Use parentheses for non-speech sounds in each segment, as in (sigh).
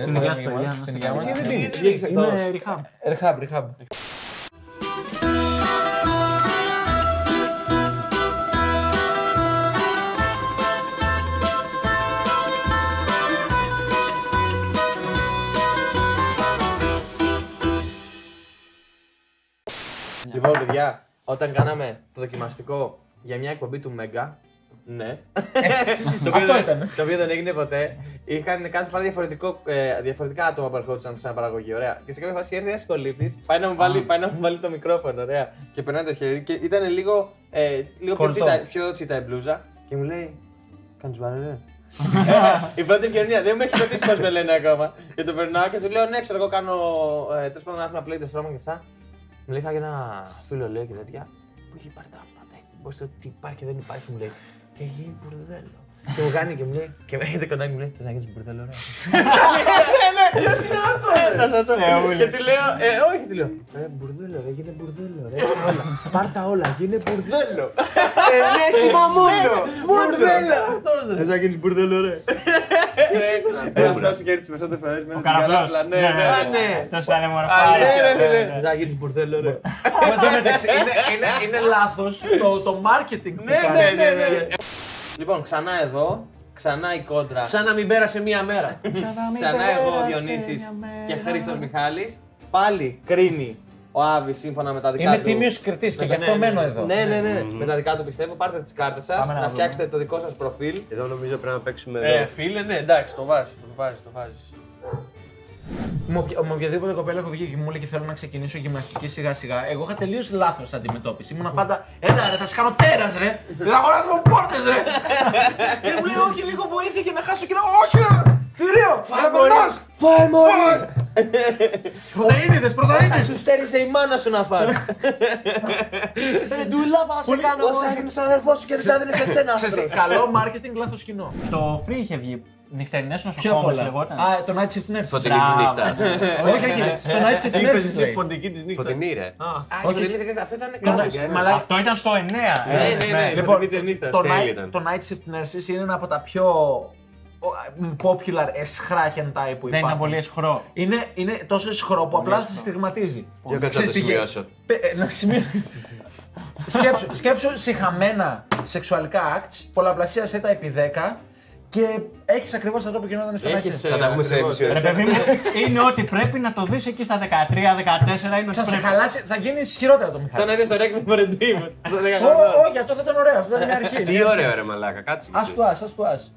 Στην υγεία τα σου, ανοίγμα. παιδιά, να Στην είστε υγεία μας. καλά. Εσύ δεν πίνεις. Βγήκες εκτός. Είμαι rehab. Rehab, rehab. Λοιπόν, παιδιά, όταν κάναμε το δοκιμαστικό για μια εκπομπή του Μέγκα, ναι. (laughs) το, οποίο Αυτό δεν- ήταν. το οποίο δεν έγινε ποτέ. Είχαν κάθε φορά διαφορετικό, ε, διαφορετικά άτομα που ερχόντουσαν σε παραγωγή. Ωραία. Και σε κάποια φάση έρθει ένα κολλήτη, πάει, να μου βάλει- πάει να μου βάλει το μικρόφωνο. Ωραία. Και περνάει το χέρι και ήταν λίγο, ε, λίγο πιο, Κορτό. τσίτα, πιο τσίτα η μπλούζα. Και μου λέει, Κάνεις μπάρα, ρε. (laughs) Η πρώτη ευκαιρία δεν μου έχει ρωτήσει πώς με λένε ακόμα. Και το περνάω και του λέω: Ναι, ξέρω εγώ κάνω. Ε, Τέλος πάντων, άθλημα play το στρώμα και αυτά. Μου λέει: Είχα και ένα φίλο, λέει και τέτοια. Που έχει πάρει τα πάντα. Πώ το τι υπάρχει και δεν υπάρχει, μου λέει. Και έχει γίνει μπουρδέλο. Και μου κάνει και μου λέει: Και με έρχεται κοντά και μου λέει: Θε να γίνει μπουρδέλο, ρε. Ναι, ναι, ποιο είναι αυτό, ρε. Να σα πω. Και του λέω: Ε, όχι, του λέω. Ε, μπουρδέλο, ρε, γίνε μπουρδέλο, ρε. έτσι όλα. Πάρ' τα όλα, γίνε μπουρδέλο. Ενέσιμα μόνο. Μπουρδέλο. Θε να γίνει μπουρδέλο, ρε. Αυτό σου κέρδισε περισσότερε φορέ με Ο την καραφλός. καράβλα. Ναι, ναι. Α, ναι. Αυτός ήταν Α, μορφάρι. ναι, ναι, ναι, ναι. Θε να γίνει μπουρδέλο, ρε. Εν τω μεταξύ, είναι- είναι- Είναι λάθος το- το marketing που Ναι, κάνει. ναι, ναι, ναι. Λοιπόν, ξανά εδώ, ξανά η κόντρα. Σαν να μην πέρασε μία μέρα. (laughs) Ξανά εγώ ο Διονύσης και Χρήστος Μιχάλης. Πάλι κρίνει ο Άβης σύμφωνα με τα δικά Είμαι του. τίμιος κριτής και γι' Ναι, αυτό ναι, μένω ναι. εδώ. Ναι, ναι, ναι. Με τα δικά του πιστεύω. Πάρτε τις κάρτες σας, Πάμε να να δούμε. φτιάξετε το δικό σας προφίλ. Εδώ νομίζω πρέπει να παίξουμε Ε, εδώ. φίλε, ναι, εντάξει, το βάζεις, το βάζεις, το βάζεις. Με οποια- με οποιαδήποτε κοπέλα έχω βγει και μου λέει και θέλω να ξεκινήσω γυμναστική σιγά σιγά, εγώ είχα τελείως λάθος αντιμετώπιση. Ήμουνα πάντα, έλα ρε, θα σε κάνω τέρας ρε! Δεν θα αγοράσουμε πόρτες ρε! και μου λέει, Όχι, λίγο βοήθεια για να χάσω και λέω, Όχι ρε! Θηρίο! Φάε μωράς! Φάε μωρή! Πρωτεΐνιδες, Θα πρωτεΐνιδες! σου στέρισε η μάνα σου να φας. (laughs) Ρε ντούλα, μα σε κάνω. Όσα έδινε στον αδερφό σου και δεν τα έδινες σε σένα. Ξέρεις τι, Καλό marketing, λάθος κοινό. Στο free είχε βγει νυχτερινές Πιο νοσοκόμες πολλά. λεγόταν. Α, το Night Shift Nurses. Φωτεινή της νύχτας. Όχι, όχι, το Night Shift Nurses λέει. ποντική της νύχτας. Φωτεινή ρε. Όχι, αυτό ήταν Το κάτω. Night- μαλάκα, Αυτό ήταν στο 9. Ναι, ναι, ναι. Λοιπόν, Φωτεινή της νύχτας. το, τέλειο night, ήταν. το Night Shift Nurses είναι ένα από τα πιο ο, popular εσχρά hentai που Δεν υπάρχουν. ήταν πολύ εσχρό. Είναι, είναι τόσο εσχρό που απλά σε στιγματίζει. Για κάτσε να το Ξέρεις τι γίνεται. σημειώσω. Πε- ε, Να σημειώσω. σκέψου, σκέψου συχαμένα σεξουαλικά acts, πολλαπλασίασέ τα επί 10 και έχεις ακριβώς αυτό που γινόταν στο Night Έχεις, Shift. ε, Θα τα πούμε σε ακριβώς, επεισόδιο. Ρε παιδί μου, είναι ότι πρέπει να το δεις εκεί στα 13-14 είναι ότι Θα σε πρέπει. χαλάσει, θα γίνει ισχυρότερα το Σαν Μιχάλη. να είδες το Requiem for a Dream. στο 10 Ω, χρονών. Όχι, αυτό θα ήταν ωραίο, αυτό ήταν μια αρχή. Τι ωραίο ρε μαλάκα, κάτσε. Α του, ας του, ας.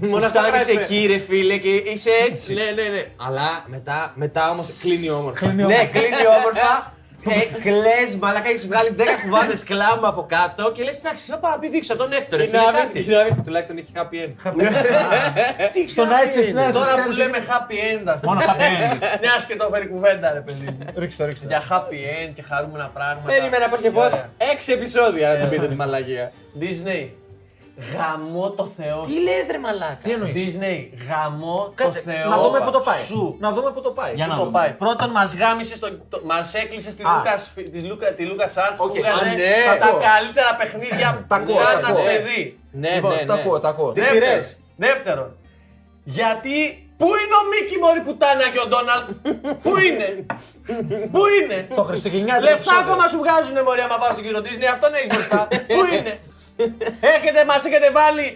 Μόνο αυτό Φτάνεις γράφει. εκεί ρε φίλε και είσαι έτσι. Ναι, ναι, ναι. Αλλά μετά, μετά όμως κλείνει όμορφα. Ναι, κλείνει όμορφα. Ε, κλαις, μαλάκα, έχεις βγάλει 10 κουβάντες κλάμα από κάτω και λες εντάξει, θα πάω να πει δείξω τον Έκτορ. ρε Η φίλε, Νάβης- κάτι. η Νάβης τουλάχιστον έχει happy end. (laughs) Τι Στο Night Shift Nurses. Τώρα που ξέρεις λέμε happy end, ας πούμε. Μόνο happy end. (laughs) Μια και το φέρει κουβέντα, ρε παιδί μου. τι- Ρίξτε το, ρίξτε το. Για happy end και χαρούμενα πράγματα. Περίμενα πώς και πώς. Ωραία. Έξι επεισόδια να την πείτε τη μαλαγία. Disney. Γαμώ το Θεό. Τι λες ρε μαλάκα; Τι εννοείς; Disney, γαμώ το Κάτσε, Θεό. να δούμε πού το πάει. Σου. Να δούμε πού το πάει. Για Πού να το το πάει. Πρώτον, μας γάμισε, στο, το, μας έκλεισε στη Α. Lucas, της Luca, τη Lucas Arts Οκ, που βγάζε α, ναι. τα Ακούω. καλύτερα παιχνίδια Τα που ακούω, τα κάνας ακούω. παιδί. Ναι, Λοιπόν, ναι, τα ναι. ακούω, τα ακούω. Τι Δεύτερον, σειρές; δεύτερον, γιατί πού είναι ο Μίκη Μωρή Πουτάνα και ο Ντόναλτ, πού είναι, πού είναι; Το Χριστουγεννιάτικο Λεφτά επεισόδιο. ακόμα σου βγάζουνε μωρή άμα πάω στον κύριο Disney, αυτόν έχεις μπροστά. Πού είναι; Έχετε, μας έχετε βάλει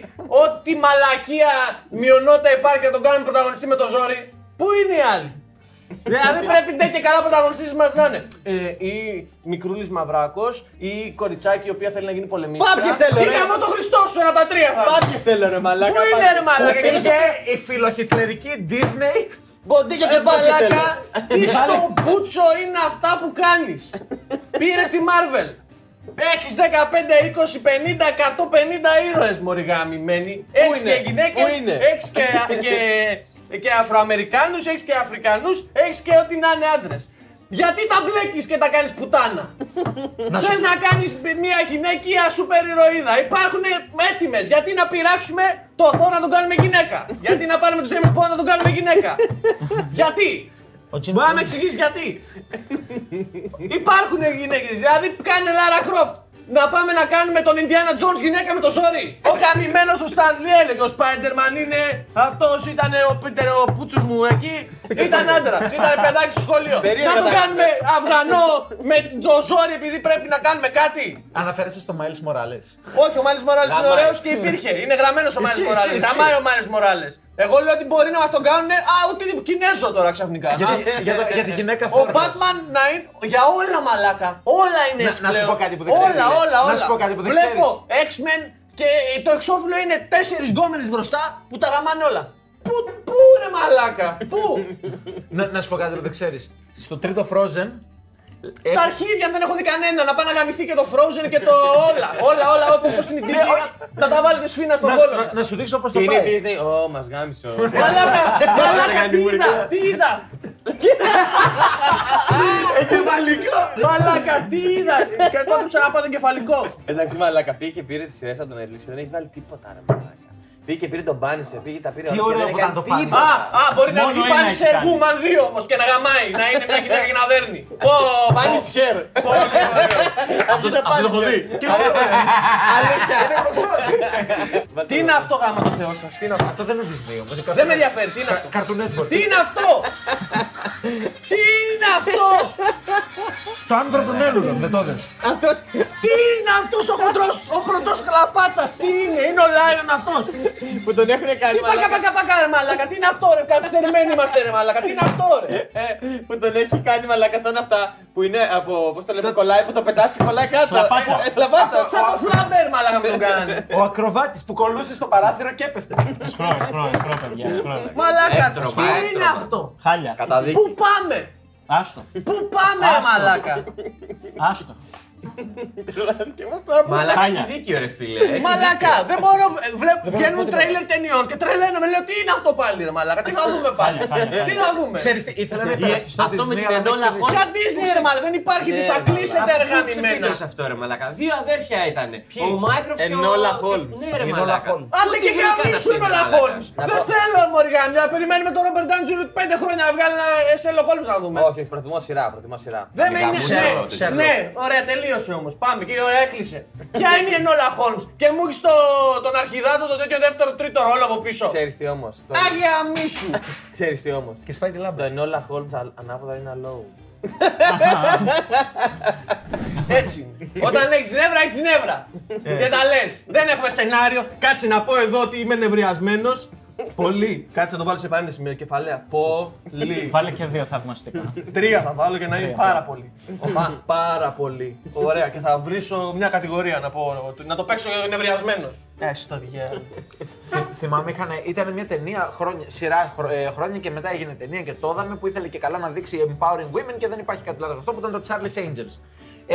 ό,τι μαλακία μειονότητα υπάρχει να τον κάνουμε πρωταγωνιστή με το ζόρι. Πού είναι οι άλλοι; Δηλαδή πρέπει ντε και καλά πρωταγωνιστής μας να είναι. Ε, ή Μικρούλης Μαυράκος ή κοριτσάκι η οποία θέλει να γίνει πολεμίστρια. Πάπιες θέλω, ρε. Ή γαμώ το Χριστό σου, ένα από τα τρία θα είναι. Πάπιες θέλω ρε μαλάκα. Πού είναι ρε μαλάκα και Πήγε η φιλοχιτλερική Disney. Μποντίκια Ε, και πάπιες θέλω. μαλάκα, τι στο μπούτσο είναι αυτά που κάνεις; Πήρες στη Marvel. Έχεις 15, 20, 50, 150 ήρωες μωρή γαμημένοι. Έχεις είναι; και γυναίκες, Πού είναι; έχεις και, και, και Αφροαμερικάνους, έχεις και Αφρικανούς, έχεις και ό,τι να είναι άντρες. Γιατί τα μπλέκεις και τα κάνεις πουτάνα; Θες να κάνεις μια γυναικεία σούπερ ηρωίδα. Υπάρχουν έτοιμες. Γιατί να πειράξουμε το Θor να τον κάνουμε γυναίκα; γιατί να πάρουμε τους James Bond να τον κάνουμε γυναίκα; (laughs) γιατί; Μπορεί να με εξηγήσει γιατί. Υπάρχουν γυναίκες, δηλαδή κάνε Lara Croft. να πάμε να κάνουμε τον Indiana Jones γυναίκα με το ζόρι. Ο γαμημένος ο Stanley έλεγε ο Spider-Man είναι αυτός ήταν ο Πίτερ ο Πούτσος μου εκεί. Ήταν άντρας, ήταν παιδάκι στο σχολείο. Περίμενε, να το παιδάκι. κάνουμε Αφγανό με το ζόρι επειδή πρέπει να κάνουμε κάτι. Αναφέρεσαι στο Miles Morales. Όχι, ο Μάλις Μοράλης είναι Γαμάει. ωραίος και υπήρχε. Είναι γραμμένος ο Μάλις Ισχύει, Μοράλης. ισχύει, Γαμάει ο Μάλις Μοράλης. Εγώ λέω ότι μπορεί να μας τον κάνουν. Α, ούτε Κινέζο τώρα ξαφνικά. Για, Α, τη- για, το- για τη γυναίκα Ο Θόρος. Batman να είναι. Για όλα μαλάκα. Όλα είναι Να- έτσι να σου πλέον. πω κάτι που δεν ξέρεις, Όλα, ρε. όλα, Να όλα. σου πω κάτι που δεν Βλέπω X-Men και το εξώφυλλο είναι τέσσερις γκόμενες μπροστά που τα γαμάνε όλα. Πού, πού ρε μαλάκα, πού; να, να σου πω κάτι που δεν ξέρεις. Στο τρίτο Frozen. Στα αρχίδια δεν έχω δει κανένα να πάει να γαμηθεί και το Frozen και το όλα. Όλα, όλα, όπως είναι η Disney να- να τα βάλετε σφίνα στον να, κόλο. να, να σου δείξω πώς το Και είναι η πάει. Disney. Ω, μας γάμισε. ο. Μαλάκα, μαλάκα, κάνει τι την είδα, τι είδα. Εγκεφαλικό. Μαλάκα, τι είδα. Και κόντουψα να πάω το εγκεφαλικό. Εντάξει, μαλάκα, πήγε και πήρε τη σειρά από τον Netflix. Δεν έχει βάλει τίποτα, ρε μαλάκα. Πήγε και πήρε τον Μπάνισε, πήγε τα πήρε Τι όλα και ωραίο δεν που έκανε ήταν το τίποτα. Α, α, μπορεί να Μόνο βγει ένα πάλι έχει σε κάνει. Woman 2 όμως και να γαμάει. Να είναι μια γυναίκα και να δέρνει. (laughs) Ω, Πάνις χέρ. πόσο ωραίο. Αυτό το έχω δει. Τι είναι αυτό γάμα το Θεό σας, τι είναι αυτό; Αυτό δεν είναι Disney όμως. Δεν με ενδιαφέρει, τι είναι αυτό; Cartoon Network. Τι είναι αυτό! Τι είναι αυτό! Το άνδρο των Έλληνων, δεν το δες. Τι είναι αυτός ο χοντρός, ο χροντός κλαπάτσας, τι είναι, είναι ο Λάιον αυτός. (laughs) Που τον έχουν κάνει Τι πακα πακα πακα ρε μαλάκα, τι είναι αυτό ρε, καθυστερημένοι είμαστε ρε μαλάκα, τι είναι αυτό ρε; Ε, Που τον έχει κάνει μαλάκα σαν αυτά που είναι από. Πώς το λέμε, κολλάει που το πετάς και κολλάει κάτω. Κλαπάτσα. Ε, ε, Κλαπάτσα. Σαν το φλάμπερ μαλάκα που τον (laughs) κάνανε. Ο ακροβάτης που κολούσε στο παράθυρο και έπεφτε. Σκρόλ, σκρόλ, σκρόλ, παιδιά, σκρόλ. Μαλάκα, Έκτροπα, τι είναι έκτροπα. αυτό; Χάλια. Καταδίκη. Πού πάμε, Άστο. πού πάμε ρε Άστο. μαλάκα; Άστο. Και εγώ τώρα που- Μαλάκα Χάλια. έχει δίκιο, ρε φίλε. Έχει Μαλάκα, δεν μπορώ, ε, βλέπω, βγαίνουν τρέιλερ ταινιών και τρελαίνομαι, λέω τι είναι αυτό πάλι ρε μαλάκα, τι θα δούμε πάλι, Χάλια, χάλια, τι χάλια. θα δούμε; Ξέρεις τι, ήθελα να δίκιο. υπερασπιστώ Αυτό με Disney, την αλλά Ενόλα δεν Χόλμς. Για Disney ρε μαλάκα, δεν υπάρχει, τι Ναι, θα ρε, κλείσετε ρε Πού γαμημένα. ξεφύγει αυτό ρε μαλάκα. Δύο αδέρφια ήταν. Ο Μάικροφτ και ο. Ενόλα Χόλμς. Ναι, ρε Ενόλα μαλάκα. Χόλμς. Άντε και βγήκαν γαμίσου αυτοί, είναι ο ρε Λαχόλμς. Να Δεν πω- θέλω μωρή γαμιά, περιμένουμε τον Ρόμπερτ Ντάντζουρ πέντε χρόνια να βγάλει ένα Σέλο Χόλμς να δούμε. Όχι, όχι, προτιμώ σειρά, προτιμώ σειρά. Δεν με είναι Γαμούσε ναι, το τέτοιο. Ναι, ωραία, τελείωσε όμως. Πάμε και η ώρα έκλεισε. Ποια είναι η Ενόλα Χόλμς; Και μου έχεις τον αρχιδάτο το τέτοιο δεύτερο τρίτο ρόλο από πίσω. Ξέρεις τι όμως. το- Άγια μίσου. (laughs) Ξέρεις τι όμως. Και σπάει τη Το λάμπα. Enola Holmes α- ανάποδα είναι alone. Έτσι. είναι. Όταν έχεις νεύρα, έχεις νεύρα. και τα λες. Δεν έχουμε σενάριο. Κάτσε να πω εδώ ότι είμαι νευριασμένος. Πολύ. Κάτσε να το βάλω σε επανένεση με κεφαλαία. Πολύ. Βάλε και δύο θαυμαστικά. Τρία θα βάλω για να είναι Τρία, πάρα πάρα. πολύ. Πα- πάρα πολύ. Ωραία. Και θα βρίσω μια κατηγορία να πω. Να το παίξω νευριασμένο. Έστω διάλογο. Θυ- Θυμάμαι, είχαν, ήταν μια ταινία χρόνια, σειρά χρο- ε, χρόνια και μετά έγινε ταινία και το είδαμε που ήθελε και καλά να δείξει empowering women και δεν υπάρχει κάτι λάθος. Αυτό που ήταν το Charlie's Angels.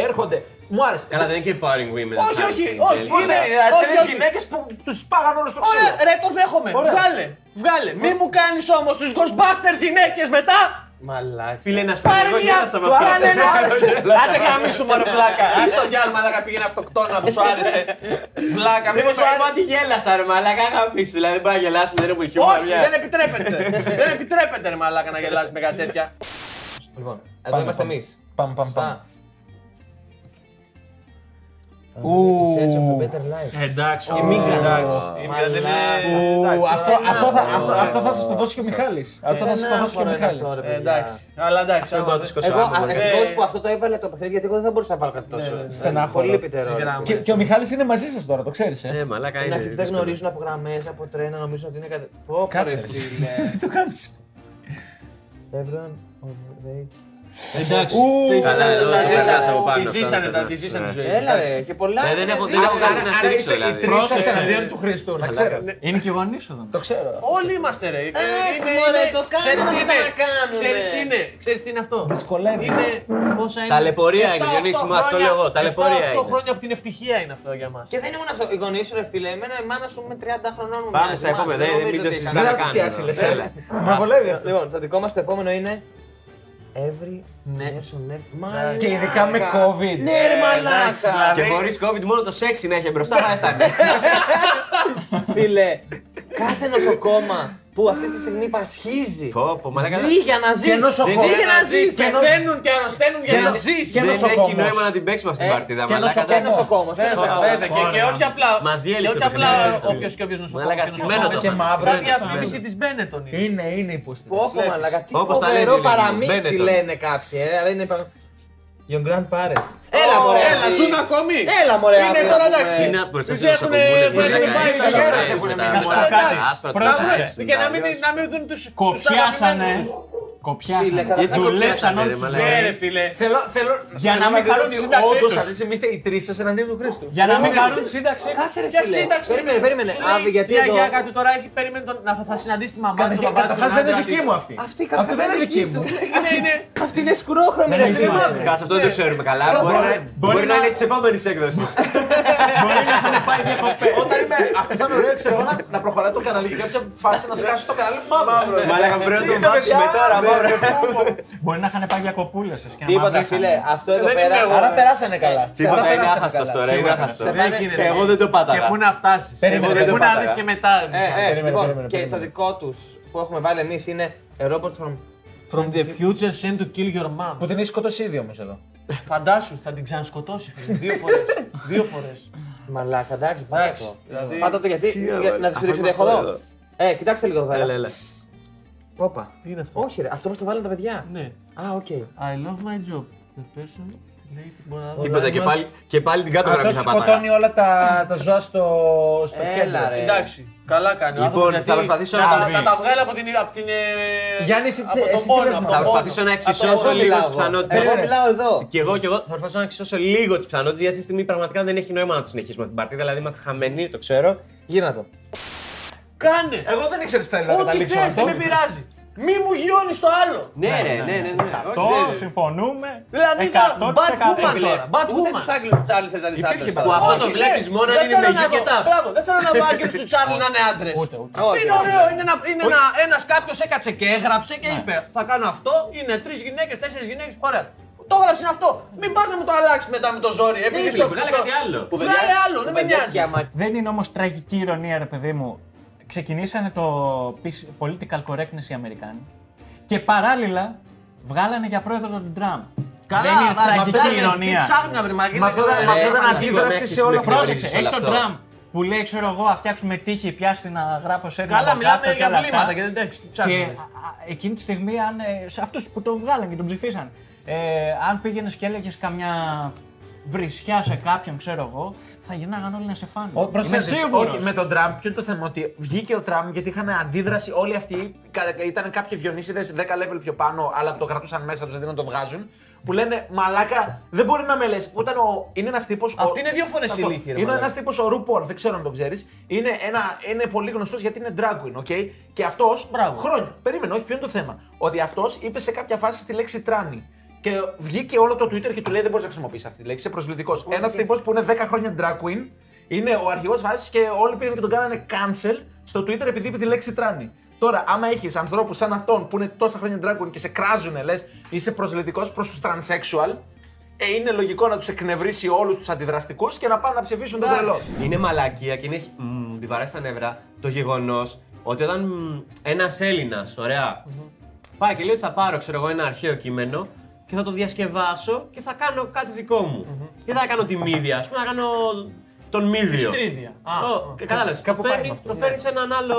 Έρχονται, μου άρεσε. Καλά, δεν είναι και empowering women. Όχι, Charlie's όχι, Angels. όχι, Πώς είναι- δεν είναι, όχι, τρεις όχι. γυναίκες που τους πάγαν όλου στο ξύλο. Ωραία, ρε, το δέχομαι. Ωραία. Βγάλε. Βγάλε. Μη μου κάνεις όμως τους Ghostbusters γυναίκες μετά. Μαλάκι. Φίλε, να σου πω, Πάρε εγώ μια. γέλασα με Το αυτό. άρεσε, το άρεσε. Άντε γαμίσου μωρέ φλάκα. Ή στο γυάλ μαλάκα πήγαινε αυτοκτόνα που σου άρεσε. Φλάκα, Δεν μήπως σου είπα άρεσε. ότι γέλασα ρε μαλάκα, γαμίσου, δηλαδή δεν πάει να γελάσουμε, δεν έχουμε χιούμορ. Όχι, δεν επιτρέπεται. δεν επιτρέπεται ρε μαλάκα να γελάσει με κάτι τέτοια. Λοιπόν, εδώ Πάμε, είμαστε πάμε. εμείς. Πάμε, πάμε, πάμε. Στα. Ου. Search of a better life. Εντάξει. Εντάξει. η Μαλάκα. Immigrant είναι- Ου, εντάξει, Αυτό, είναι αυτό, θα, ένα αυτό, άθρο, αυτό θα ρε. σας το δώσει και ο Μιχάλης. Αυτό θα σας το Ένα δώσει και ο άθρο είναι Μιχάλης. αυτό, ρε, Ε, παιδιά. Εντάξει, αλλά εντάξει. Αυτό είναι άμα το δεν- δικό σου Εγώ άτομο, ρε. ευτυχώς Ε, που αυτό το έβαλε το παιχνίδι γιατί εγώ δεν θα μπορούσα να βάλω κάτι τόσο. Ναι, ναι, ναι. Στενάχωρο. Πολύ επιτερό. Γράμμα. Και, και ο Μιχάλης είναι μαζί σας τώρα, το ξέρεις. Ε. Ε, μαλάκα είναι. Εντάξει, δεν δύσκολο. γνωρίζουν από γραμμές, από τρένα, νομίζω ότι είναι κάτι. Πω, πω, Κάτσε, ρε ρε. φίλε. Τι (laughs) το κάνει. Everyone on the Εντάξει. Καλά, εδώ Τα δεν ζήσανε, περνάς από πάνω. Τη αυτό ζήσανε, να τα- περνάς. τη ζήσανε τη Ναι. ζωή. Έλα ρε, και πολλά. Ε, δεν ρε, έχω- ρε, δεν έχω ρε. κάτι να στρίξω, Οι δηλαδή. τρει Πρόσεξε. σα εναντίον του Χριστού, να ξέρω. Είναι και εγώ ανίσοδο. Το ξέρω. Όλοι είμαστε ρε. Εντάξει, Είναι- μωρέ, είναι- το κάνουμε, ξέρεις τι δεν είναι, τα κάνουμε. Ξέρεις τι είναι, ξέρεις τι είναι αυτό; Δυσκολεύει. Είναι πόσα είναι. Ταλαιπωρία είναι, 7-8 Διονύση, μας το χρόνια- λέω εγώ, ταλαιπωρία 7-8 είναι. χρόνια από την ευτυχία είναι αυτό για μας. Και δεν ήμουν αυτό. Οι γονείς σου, ρε φίλε, εμένα η μάνα σου με 30 χρονών μου. Πάμε μοιάζει, στα επόμενα, μάλλον. δεν- νομίζω μην το ότι συζητάμε κανένα- καν. φτιάξει, λες, Έλα. έλα. Με βολεύει. Λοιπόν, το δικό μας το επόμενο είναι. Every nurse on earth. Μαλάκα. Και ειδικά με COVID. Ναι, ρε μαλάκα. Και χωρίς COVID μόνο το σεξ να έχει μπροστά θα έφτανε. Φίλε, κάθε νοσοκόμα που αυτή τη στιγμή πασχίζει. Πω, πω, μαλάκα. Ζει για να ζεις. Και νοσοκόμος. Ζει για να ζεις. Και φαίνουν και αρρωσταίνουν για να ζεις. και Δεν έχει νοσοκόμος. νόημα να την παίξουμε αυτή την Ε, παρτίδα. και μαλάκα, νοσοκόμος. εντάξει. νοσοκόμος. και Βέβαια, νοσοκόμος. βέβαια. Και, και όχι απλά. Μας διέλυσε και όχι το απλά παιχνίδι. όποιος και όποιος νοσοκόμος. Μαλάκα, και στημένο νοσοκόμος. το Και μαύρο. Σαν είναι διαφήμιση της Μπένετον. Είναι, είναι υποστήριξη. Πόπο μαλάκα, τι Όπως τα φοβερό Resident Evil. παραμύθι Μπένετον. λένε κάποιοι. Your grandparents. Έλα μωρέ. Έλα, αυτή. ζουν ακόμη. Έλα μωρέ. Είναι αυτή, τώρα να πούμε. εντάξει. Είναι μπροστά Τις σε έχουνε- νοσοκομούλες, έχουνε μαλάκα, πάει είναι στα στα χέρια, χέρια, έχουνε στα μείνει. χέρια. Εντάξει. Άσπρα Πρόσεξε. τους Και να μην, να μην δουν τους Κοπιάσανε. Τους αγαπημένους. Φίλε, Κοπιάσανε. καταρχάς Δουλέψαν κοπιάσανε, όλη ρε, τη μαλάκα. Ναι, ζωή. ρε φίλε. Θέλω, θέλω, Για να μην δείτε χαρούν ότι τη σύνταξή όντως τους. αυτή τη στιγμή είστε οι τρεις σας εναντίον του Χρήστου. Για να μην χαρούν τη σύνταξή τους. Κάτσε ρε Ποια φίλε. σύνταξη. Περίμενε, περίμενε. Σου λέει, Άβη, γιατί η εδώ. αγιάκα του τώρα έχει περίμενε τον- να θα- θα συναντήσει τη μαμά του. τον μπαμπά του, Καταρχάς τον δεν είναι άντρα δική της. μου αυτή. Αυτή Αυτή καταρχάς δεν είναι δική μου. Είναι, είναι. Αυτή είναι σκουρόχρωμη Δεν ρε έχει φίλε. σημασία. Κάτσε, αυτό δεν το ξέρουμε καλά. Μπορεί Μπορεί να- να- Μπορεί να είναι της επόμενης έκδοσης. Μπορεί να έχουν πάει διακοπές. Όταν είμαι, αυτό θα είναι ωραίο, ξέρω εγώ, να, να προχωράει το κανάλι και κάποια φάση να σκάσει το κανάλι μαύρο. Μαλάκα πρέπει να τον Είναι, παιδιά, βάψουμε τώρα. Ναι, μαύρο. ρε, πού, πού. Μπορεί να είχαν πάει διακοπούλες σας και να Τίποτα μαυρίσανε. φίλε. Αυτό εδώ Δεν πέρα. είμαι εγώ. Άρα περάσανε καλά. Τίποτα Άρα είναι περάσανε άχαστος καλά. αυτό, ρε. Είναι Σίγουρα. άχαστος. Σε πάνε- γίνεται. Και εγώ δεν το Και πάταγα. πού να φτάσεις. Περίμενε, δεν Πού το να πάταγα. δεις και μετά. Ε, ε, Περίμενε, λοιπόν, περίμενε, και περίμενε. το δικό τους που έχουμε βάλει εμείς είναι A Robot from. From the future sent to kill your mom. Που την έχει σκοτώσει ήδη όμως εδώ. Φαντάσου, θα την ξανασκοτώσει. φίλε. Δύο φορές. Δύο φορές. Μαλάκα, εντάξει, πάτα Εντάξει, το. δηλαδή- Πάτα το γιατί. Τι για- έβαλε. Να τη σου Αυτό δείξω τι είναι έχω αυτό εδώ. εδώ. Ε, κοιτάξτε λίγο εδώ Έλα, πέρα. έλα. Όπα. Τι είναι αυτό; Όχι, ρε, αυτό μας το βάλουν τα παιδιά. Ναι. Α, οκ. I love my job. The person. λέει, μπορεί να δω. Τίποτα και πάλι, και πάλι την κάτω Αυτό γραμμή θα σκοτώνει πάταγα. όλα τα, τα ζώα στο, στο Έλα, κέντρο. ρε. Εντάξει, καλά κάνει. ο Λοιπόν, άνθρωπος, θα γιατί προσπαθήσω να, να- να τα βγάλει από την. Από την ε, Γιάννη, εσύ- από τον εσύ τι πόνο, λες, από μα; τον Θα πόνο. προσπαθήσω να Από τον εξισώσω πόνο. λίγο μιλάω τις εγώ. πιθανότητες. Εγώ μιλάω εδώ. Και εγώ, και εγώ θα προσπαθήσω να εξισώσω λίγο τις πιθανότητες γιατί αυτή τη στιγμή πραγματικά δεν έχει νόημα να το συνεχίσουμε αυτή την παρτίδα. Δηλαδή είμαστε χαμένοι, το ξέρω. Γύρνα το. Κάνε! Εγώ δεν ήξερα τι θέλει να Ό,τι καταλήξω θες, αυτό. δεν με πειράζει. Μη μου γιώνεις το άλλο. Ναι, ρε, ναι, ναι. ναι. Αυτό Όχι, δεν- συμφωνούμε. Δηλαδή, 100%. Batwoman Φίλε, τώρα. Batwoman. Ούτε τους Άγγλους τους Τσάρλι θες να δεις άντρες. Που αυτό το Όχι, βλέπεις ναι. μόνο Δεν αν είναι θέλω με να γη και δω- τα. Μπράβο, δεν θέλω να δω άγγελους (laughs) τους Τσάρλι να είναι άντρες. Ούτε, ούτε. Είναι ωραίο, είναι, ένα, είναι ένα, ένας κάποιος έκατσε και έγραψε και Ναι. είπε θα κάνω αυτό, είναι τρεις γυναίκες, τέσσερις γυναίκες, ωραία. Το έγραψες είναι αυτό. Μην πας να μου το αλλάξεις μετά με το ζόρι. Επειδή φίλε, στο- βγάλε στο- κάτι άλλο. Βγάλε άλλο, δεν με νοιάζει. Δεν είναι όμως τραγική ηρωνία, ρε παιδί μου. Ξεκινήσανε το πισ- political correctness οι Αμερικάνοι και παράλληλα βγάλανε για πρόεδρο τον Τραμπ. Δεν είναι αλλά τραγική αυτά- Τι ηρωνία. ψάχνει να βρει μαγική. Μα αυτό δεν- μα αυτό δεν αντίδραση σε όλο αυτό. Πρόσεξε, όλο έχει τον αυτό. Τραμπ που λέει, ξέρω εγώ, να φτιάξουμε τύχη, πιάστη να γράψω σε ένα Καλά, από μιλάμε κάτω και για όλα βλήματα αυτά. και δεν εντάξει. τι Και ψάχνει. α, α, εκείνη τη στιγμή, αν, ε, σε αυτούς που τον βγάλαν και τον ψηφίσαν, ε, αν πήγαινε και έλεγε καμιά βρισιά σε κάποιον, ξέρω εγώ, θα γυρνάγαν όλοι να σε φάνε. Ο, Είμαι προσθέτεις, σίγουρος. όχι, με τον Τραμπ, ποιο είναι το θέμα, ότι βγήκε ο Τραμπ γιατί είχαν αντίδραση όλοι αυτοί, κα- ήταν κάποιοι διονύσιδες 10 level πιο πάνω, αλλά που το κρατούσαν μέσα τους, δεν να το βγάζουν, που λένε μαλάκα, δεν μπορεί να με λες, που ήταν ο, είναι ένας τύπος... Αυτή ο- είναι δύο φορές Αυτό. ηλίθιοι, ρε Είναι μαλάκα. ένας τύπος ο Ρουπόλ, δεν ξέρω αν τον ξέρεις, είναι, ένα, είναι πολύ γνωστός γιατί είναι drag queen, OK, και αυτός, Μπράβο. χρόνια, περίμενε, όχι, ποιο είναι το θέμα, ότι αυτός είπε σε κάποια φάση τη λέξη tranny. Και βγήκε όλο το Twitter και του λέει δεν μπορείς να χρησιμοποιήσεις αυτή τη λέξη. Είσαι προσβλητικός. Ένας τύπος που είναι 10 χρόνια drag queen είναι ο αρχηγός φάση και όλοι πήγαν και τον κάνανε cancel στο Twitter επειδή είπε τη λέξη tranny. Τώρα, άμα έχεις ανθρώπους σαν αυτόν που είναι τόσα χρόνια drag queen και σε κράζουνε, λες είσαι προσβλητικός προς τους transsexual, ε, είναι λογικό να τους εκνευρίσει όλους τους αντιδραστικούς και να πάνε να ψηφίσουν τον τρελό. Είναι μαλακία και είναι. Μ, τη βαράει στα νεύρα το γεγονός ότι όταν ένας Έλληνας, ωραία, πάει και λέει ότι θα πάρω ξέρω εγώ, ένα αρχαίο κείμενο και θα το διασκευάσω και θα κάνω κάτι δικό μου. Και θα κάνω τη μύδια, ας πούμε, θα κάνω τον μύδιο. Τρίδια. Α, Ω, Κατάλαβες. Το κάπου πάει φέρνει, με αυτό, το φέρνει σε, έναν άλλο,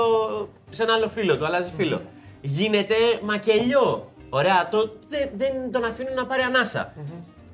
σε ένα άλλο φίλο του, αλλάζει φίλο. Γίνεται μακελιό. Ωραία, το, δεν, δεν τον αφήνουν να πάρει ανάσα.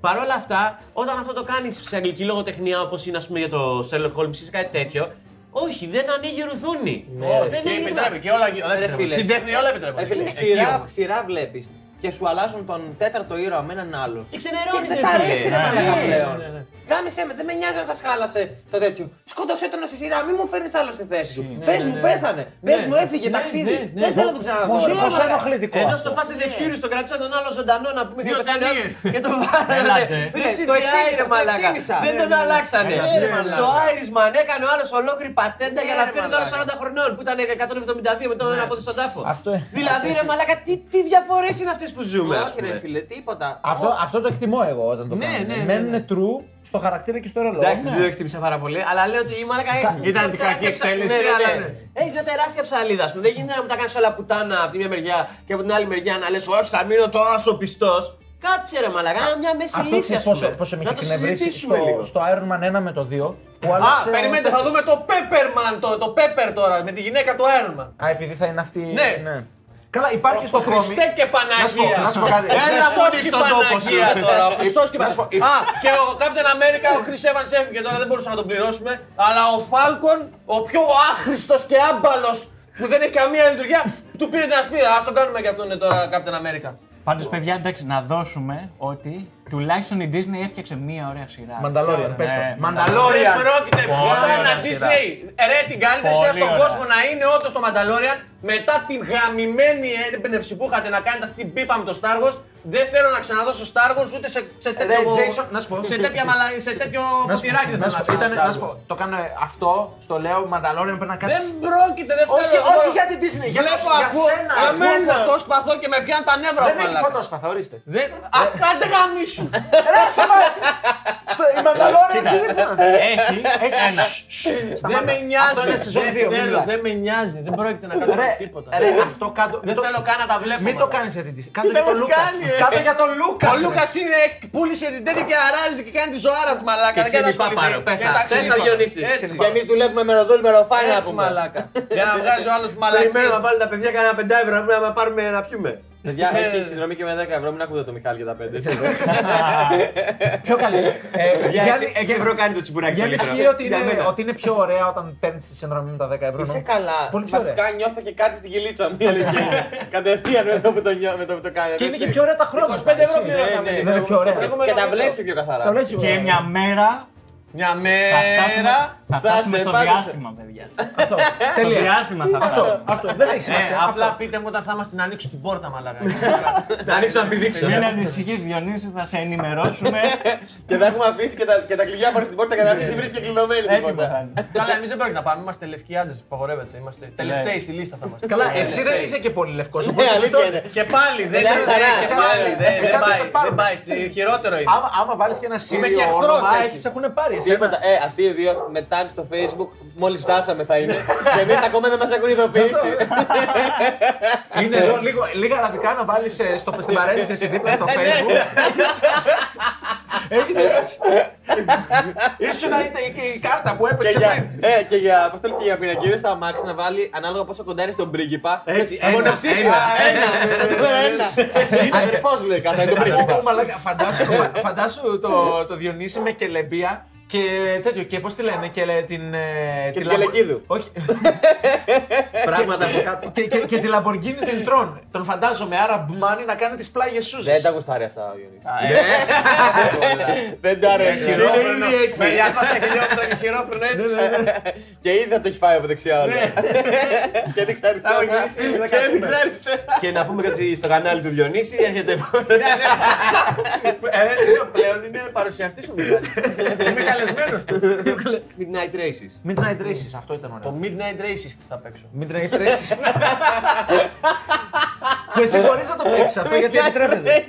Παρ' όλα αυτά, όταν αυτό το κάνεις σε αγγλική λογοτεχνία, όπως είναι ας πούμε, για το Sherlock Holmes ή σε κάτι τέτοιο, όχι, δεν ανοίγει ρουθούνη. δεν Και ανοίγει επιτρέπει και όλα όλα Ρε φίλε. επιτρέπουν. Στην τέχνη όλα Ρε φίλε, επιτρέπουν. Σειρά, σειρά βλέπεις και σου αλλάζουν τον τέταρτο ήρωα με έναν άλλο. Και ξενερώνεις, δεν ρε σ' φίλε. αρέσει ρε Ναι, μαλακά ναι, πλέον. ναι, ναι. Γάμισε με, δεν με νοιάζει αν σας χάλασε το τέτοιο. Σκότωσέ τον στη σειρά, μην μου φέρνεις άλλο στη θέση σου. Πε ναι, μου, ναι. πέθανε. Πες Ναι, μου, έφυγε ναι, ταξίδι. ναι, ναι. Δεν θέλω να τον ξαναδώ. Πόσο ρε, πόσο μαλάκα. ενοχλητικό. Εδώ αυτό. στο Fast and the Furious τον κρατήσαν τον άλλο ζωντανό να πούμε και Δύο πεθάνει ταινίες. άλλος και τον βάλανε. Έλατε. Φίλε, Φίλε, το CGI ρε εκτίμησα, το μαλάκα. εκτίμησα. Δεν τον αλλάξανε. Ναι, ρε, μαλάκα. Στο Irishman έκανε ο άλλος ολόκληρη πατέντα Ναι, για να ρε, φέρει τώρα μαλάκα. 40 χρονών που ήταν 172 με τον ένα πόδι στον τάφο. Αυτό, ε. Δηλαδή ρε μαλάκα, τι, τι διαφορές είναι αυτές που ζούμε, ας Όχι ρε πούμε. φίλε, τίποτα. Αυτό, αυτό το εκτιμώ εγώ όταν το Ναι, κάνω. ναι, ναι, Μένουν ναι. true στο χαρακτήρα και στο ρόλο. Εντάξει, Ναι. δεν το εκτίμησα πάρα πολύ, αλλά λέω ότι η μαλάκα έχει. Ήταν την κακή εκτέλεση, αλλά ναι. Έχεις μια τεράστια ψαλίδα, ας πούμε. Δεν γίνεται να μου τα κάνεις όλα πουτάνα από τη μια μεριά και από την άλλη μεριά να λες: Όχι, θα μείνω τόσο πιστός. Κάτσε ρε μαλάκα, μια μέση Αυτό λύση, ξέρεις ας πούμε. πόσο, πόσο με Να είχε το εκνευρίσει συζητήσουμε στο, λίγο. στο Iron Man 1 με το 2. Που Α, άλλαξε ο- περιμένετε, θα δούμε το Pepperman, το, το Pepper τώρα, με τη γυναίκα του Iron Man. Α, επειδή θα είναι αυτή. Ναι. Καλά, υπάρχει στο Το χρώμη. Χριστέ και Παναγία. Να σου πω κάτι. Έλα Χριστός μου και στον τόπο σου. τώρα. Ο Χριστός και Παναγία. Α, και ο Captain America, ο Chris Evans έφυγε τώρα, δεν μπορούσαμε να τον πληρώσουμε. Αλλά ο Falcon, ο πιο άχρηστος και άμπαλος που δεν έχει καμία λειτουργία, του πήρε την ασπίδα. Ας τον κάνουμε και αυτόν είναι τώρα Captain America. Πάντως, παιδιά, εντάξει, να δώσουμε ότι τουλάχιστον η Disney έφτιαξε μία ωραία σειρά. Μανταλόριαν, πες το. Ναι, Δεν Μανταλόριαν. πρόκειται Πολύ πια ωραία να σειρά. Disney. Ρε την καλύτερη σειρά Πολύ στον ωραία. κόσμο να είναι όντως το Mandalorian μετά την γαμημένη έμπνευση που είχατε να κάνετε αυτή την πίπα με το Star Wars. Δεν θέλω να ξαναδώσω Star Wars ούτε σε, σε Ρε, τέτοιο, Jason, να σου πω. σε τέτοια μαλα, σε τέτοιο Να σου πω, ποτηράκι δεν να θέλω σου να πω, ήταν- ξαναδώσω να σου πω, το κάνω αυτό, στο λέω Μανταλόριαν πρέπει να κάτσεις. Δεν πρόκειται, δεν Όχι, θέλω. όχι εγώ- για την Disney, για Βλέπω, το- για ακούω, σένα, Εμένα εμένα. το σπαθώ και με πιάνει τα νεύρα Δεν μου, έχει μαλάκα. φωτόσπαθα, ορίστε. Δεν... Αυτά δεν γαμίσου. Στο, η Μανταλόριαν δεν είναι. Έχει, έχει ένα. Δεν με νοιάζει. Αυτό είναι σεζόν Δεν δύο, μην θέλω, μιλάς. Δεν με νοιάζει. Δεν πρόκειται να κάνω Ρε, τίποτα. ρε, αυτό κάτω. Δεν θέλω καν να τα βλέπω. Μην το μαλάκα. κάνεις για την Disney. Κάτω Δεν για τον μας Λούκας. κάνει, ε; Κάτω για τον Λούκας. Ο Λούκας είναι, πούλησε την τέτοια και αράζει και κάνει τη ζωάρα του μαλάκα. Και Δεν ξύνει κατασχοληθεί. παπάρο. Πες Και τα, τα πες τα ξύνει Διονύση. Έτσι, Και εμείς δουλεύουμε με ροδούλη, με ροφάνι να Έτσι πούμε. μαλάκα. Για να βγάζει ο άλλος μαλάκα. Περιμένω να βάλουν τα παιδιά κανένα πεντάευρο να πάρουμε να πιούμε. Παιδιά, Ε. έχει συνδρομή και με 10 ευρώ, μην ακούτε το Μιχάλη για τα 5. Πιο καλή. Ε, Για Γιάννη, 6 ευρώ κάνει το τσιμπουράκι. Γιάννη, το λίτρο. ισχύει ότι Για είναι, μένα. ότι είναι πιο ωραία όταν παίρνεις τη συνδρομή με τα 10 ευρώ. Είσαι νομίζω. καλά. Πολύ πιο Βασικά νιώθω και κάτι στην κυλίτσα μου. η αλήθεια είναι. (laughs) Κατευθείαν με το που το νιώ- με το που το κάνει. Και είναι και έτσι. πιο ωραία τα χρώματα. 25 ευρώ έτσι. πληρώσαμε. ναι, Δεν είναι πιο ωραία. Έχουμε Και τα το βλέπει πιο καθαρά. Τα βλέπεις Και ωραία. μια μέρα Μια θα φτάσουμε, μέρα. Θα θα φτάσουμε σε στο πάρω- διάστημα, παιδιά. (laughs) Αυτό. Στο Τελεία. διάστημα θα Αυτό, φτάσουμε. αυτό. Δεν έχει Ε, σημασία. απλά Αυτό. πείτε μου όταν θα είμαστε να ανοίξω την πόρτα, μαλάκα. (laughs) Να ανοίξω να πηδήξω. Μην ανησυχείς Διονύση, θα σε ενημερώσουμε. (laughs) Και θα έχουμε αφήσει και τα, και τα κλειδιά πάνω στην πόρτα και θα τη βρίσκει κλειδωμένη την Έτοιμο θα πόρτα. είναι. Καλά, εμείς δεν πρόκειται να πάμε. Είμαστε λευκοί άντρες. Απαγορεύεται. Είμαστε τελευταίοι στη λίστα θα είμαστε. Καλά, Ε, εσύ δεν τελευταίοι. είσαι και πολύ λευκός. Ναι, αλήθεια είναι. Και πάλι δεν Μια δεν- χαρά, και εσάς- πάλι δεν- εσάς δεν δεν σε πάει. πάρουν. Δεν πάει. στη- Χειρότερο είναι. Άμα, άμα βάλεις και ένα Είμαι σύριο και εχθρός, όνομα, έτσι. έχεις, έχουν πάρει. εσένα. Τίποτα. Ε, αυτοί οι δύο με tag στο facebook, μόλις φτάσαμε θα είναι. και εμείς ακόμα δεν μας έχουν ειδοποιήσει. Είναι εδώ λίγο, λίγα αραβικά να βάλεις στην παρένθεση δίπλα στο facebook. Έχει τελειώσει. Ήσουν να είναι και η κάρτα που και έπαιξε για, πριν. ε, και για, πώς το λέω, και για πινακίδες στα αμάξι να βάλει ανάλογα πόσο κοντά είναι στον πρίγκιπα. Έτσι, ένα, μονοψήφια. ένα, ένα. Αδερφός μου λέει κάθε το πρίγκιπα. Ω, μαλάκα, Φαντάσου, φα- φαντάσου το, το Διονύση με κελεμπία και τέτοιο. Και πώς τη λένε, και λέ- την. ε, Και τη την Λαμπο- Κελεκίδου. Όχι. (laughs) Πράγματα από κάτω. και, και, και τη Lamborghini την Tron. Τον φαντάζομαι, άρα μπμάνι να κάνει τις πλάγιες σούζες. Δεν τα γουστάρει αυτά ο Γιονύσης. (laughs) Δεν τα αρέσει. Είναι ήδη έτσι. Με 200 χιλιόμετρα και χειρόφρονο έτσι. Και ήδη θα το έχει φάει από δεξιά όλα. (laughs) Και έδειξε αριστερά. Θα γυρίσει, θα Και έδειξε καθούμε. αριστερά. Και να πούμε και ότι στο κανάλι του Διονύση έρχεται. Ε, Πλέον είναι παρουσιαστής ο Μιχάλης. Είμαι καλεσμένος του. (laughs) Midnight Races. Midnight Races, αυτό ήταν Το ωραίο. Midnight Racist θα παίξω. Midnight Races. Που εσύ μπορείς να το παίξεις αυτό γιατί επιτρέπεται.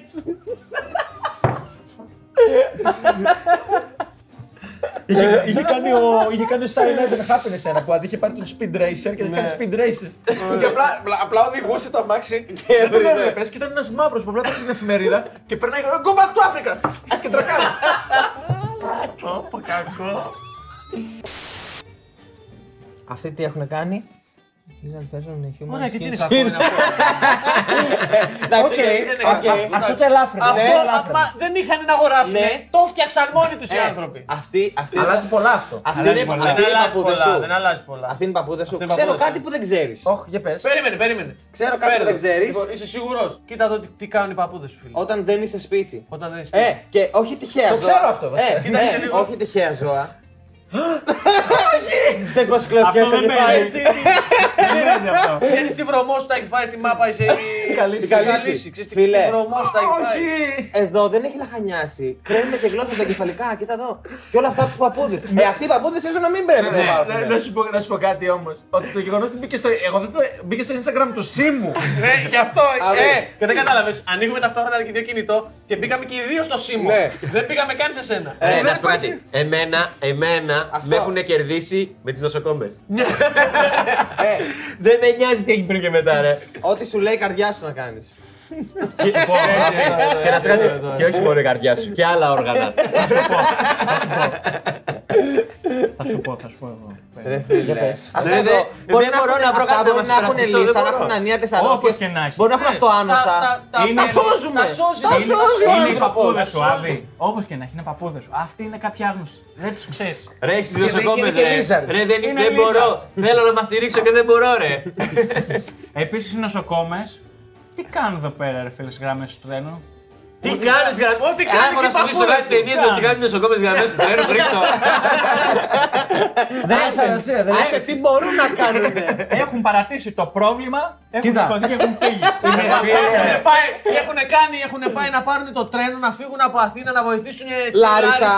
Είχε, είχε, κάνει ο, είχε κάνει ο Silent and Happiness ένα που αντί είχε πάρει τον Speed Racer και είχε κάνει Speed Races. και απλά, απλά, απλά οδηγούσε το αμάξι και δεν τον έβριζε. έβλεπες και ήταν ένας μαύρος που βλέπατε στην εφημερίδα και περνάει και λέει Go back to Africa! και τρακάει. (laughs) Πω, κακό. Αυτοί τι έχουν κάνει; Είναι παίζουν human Ωραία, και τι είναι skills. κακό είναι αυτό. Εντάξει, είναι οκ. κακό. Αυτό το ελάφρυνε. Αυτό αυτό το ελάφρυνε. μα, δεν είχαν να αγοράσουν. Ναι. Το φτιάξαν μόνοι τους οι Ε, άνθρωποι. Αυτή, αυτή, Αλλάζει πολλά αυτό. αυτή Αλλάζει είναι πολλά. αυτή Δεν είναι η αλλάζει παππούδα πολλά. σου. Δεν αλλάζει πολλά. Αυτή είναι η παππούδα σου. Αυτή είναι η Ξέρω παππούδα κάτι σου. που δεν ξέρεις. Όχι, για πες. Περίμενε, περίμενε. Ξέρω κάτι που δεν ξέρεις. Λοιπόν, είσαι σίγουρος. Κοίτα εδώ τι, τι κάνουν οι παππούδε σου, φίλε. Όταν δεν είσαι σπίτι. Όταν δεν είσαι. Ε, και όχι τυχαία Το ζώα. ξέρω αυτό, βασικά. Ε, Κοίταξε ε, λίγο. όχι τυχαία ζώα. (laughs) Ξέρεις πόσες κλωτσιές Αυτό έχει δεν φάει. παίζει. Δεν παίζει αυτό. Ξέρεις τι βρωμός σου τα έχει φάει στη μάπα, είσαι η Καλύση. η Καλύση. Ξέρεις τι Φίλε. τι βρωμός σου τα έχει φάει; Όχι! Εδώ δεν έχει λαχανιάσει. Κρέμεται και γλώσσα τα κεφαλικά, κοίτα εδώ. Και όλα αυτά από τους παππούδες. Ε, αυτοί οι παππούδες ίσω να μην πρέπει να Ναι, υπάρχουν. να, σου πω, να σου πω κάτι όμως. Ότι το γεγονός ότι μπήκε στο. Εγώ δεν το. Μπήκε στο Instagram του Σίμου. Ναι, γι' αυτό. Α, Ε, και δεν κατάλαβες. Ανοίγουμε ταυτόχρονα και δύο κινητό Και μπήκαμε και οι δύο στο Σίμω. Ναι. Δεν πήγαμε καν σε σένα. Ε, δεν να σου πω υπάρχει- κάτι. Εμένα, εμένα Αυτό. με έχουν κερδίσει με τις νοσοκόμε. Ε, Δεν με νοιάζει τι έχει πριν και μετά, ρε. Ό,τι σου λέει η καρδιά σου να κάνεις. Και να σου πω κάτι. Και όχι μόνο η καρδιά σου, και άλλα όργανα. Θα σου πω, θα σου πω εγώ. Δεν- δεν- δεν μπορώ να βρω κάτι να μας να έχουν υπερασπιστώ, δεν λύσει, να μπορώ. έχουν ανίατες Όπως αρρώστιες. και να έχει. Μπορεί να έχουν αυτοάνωσα. Είναι- τα σώζουμε. Τα σώζει. Τα Είναι- σώζει ο Είναι οι άνθρωπος. παππούδες σου, Τα σώζει. Άβη. Όπως και να έχει, είναι παππούδες σου. Αυτοί είναι κάποιοι άγνωστοι. Δεν τους ξέρεις. Ρε, έχεις τις Και δεν- νοσοκόμε, και είναι ρε. lizards. Ρε, δεν Είναι δεν lizards. μπορώ. Θέλω να μα στηρίξω και δεν μπορώ, ρε. Επίσης οι νοσοκόμες. Τι κάνουν εδώ πέρα, ρε φίλε, γραμμές του τρένου; Τι κάνεις, γραμμέ. Ό,τι κάνεις Έχω και να σου δείξω παππούδες κάτι ταινίες με τι κάνουν οι νοσοκόμες γραμμές του τρένου, (laughs) Χρήστο. Δεν έχει σημασία, δεν Άσε, τι μπορούν να κάνουν. Έχουν παρατήσει το πρόβλημα, έχουν Κοίτα. σηκωθεί και έχουν φύγει. (laughs) Έχουν πάει, έχουν κάνει, έχουν πάει να πάρουν το τρένο, να φύγουν από Αθήνα, να βοηθήσουν στη Λάρισα,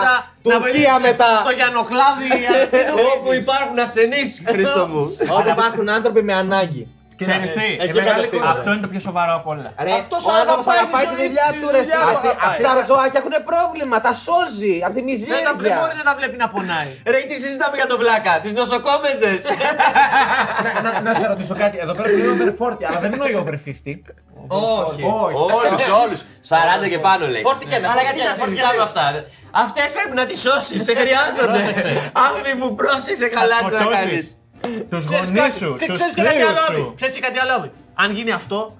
να Τουρκία βοηθήσουν μετά. Στο Γιαννοκλάδι. (laughs) Όπου υπάρχουν ασθενείς, Χρήστο μου. Όπου υπάρχουν άνθρωποι με ανάγκη. Ξέρεις τι, Εκεί εμένα- κατευθύνονται. αυτό είναι το πιο σοβαρό από όλα. Ρε, Αυτός ο άνθρωπος αγαπάει αγαπάει τη τη ζωή, δουλειά τη του, ρε δουλειά φίλε. του Αυτοί- αγαπάει. Αυτά τα ζωάκια έχουν πρόβλημα, τα σώζει από τη Δεν τα- δεν μπορεί μιζέρια. να τα βλέπει να πονάει. Ρε, τι συζητάμε για το βλάκα, τις νοσοκόμεζες. (laughs) Να- να- Να σε ρωτήσω κάτι. Εδώ πέρα είναι over 40, αλλά δεν εννοεί over 50. Όχι. Όλους, όλους. 40 και πάνω λέει. Φόρτι και ένα, Αλλά φόρτι γιατί και τα ένα, φόρτι συζητάμε αυτά; Αυτές πρέπει να τις σώσεις, σε χρειάζονται. Πρόσεξε. Άμυ μου, πρόσεξε καλά τι να κάνεις. Τους Ξέρεις γονείς κάτι- σου, και τους ξέρεις και κάτι φίλου άλλο, Άβη. σου. Ξέρεις και κάτι άλλο. Άβη. Αν γίνει αυτό,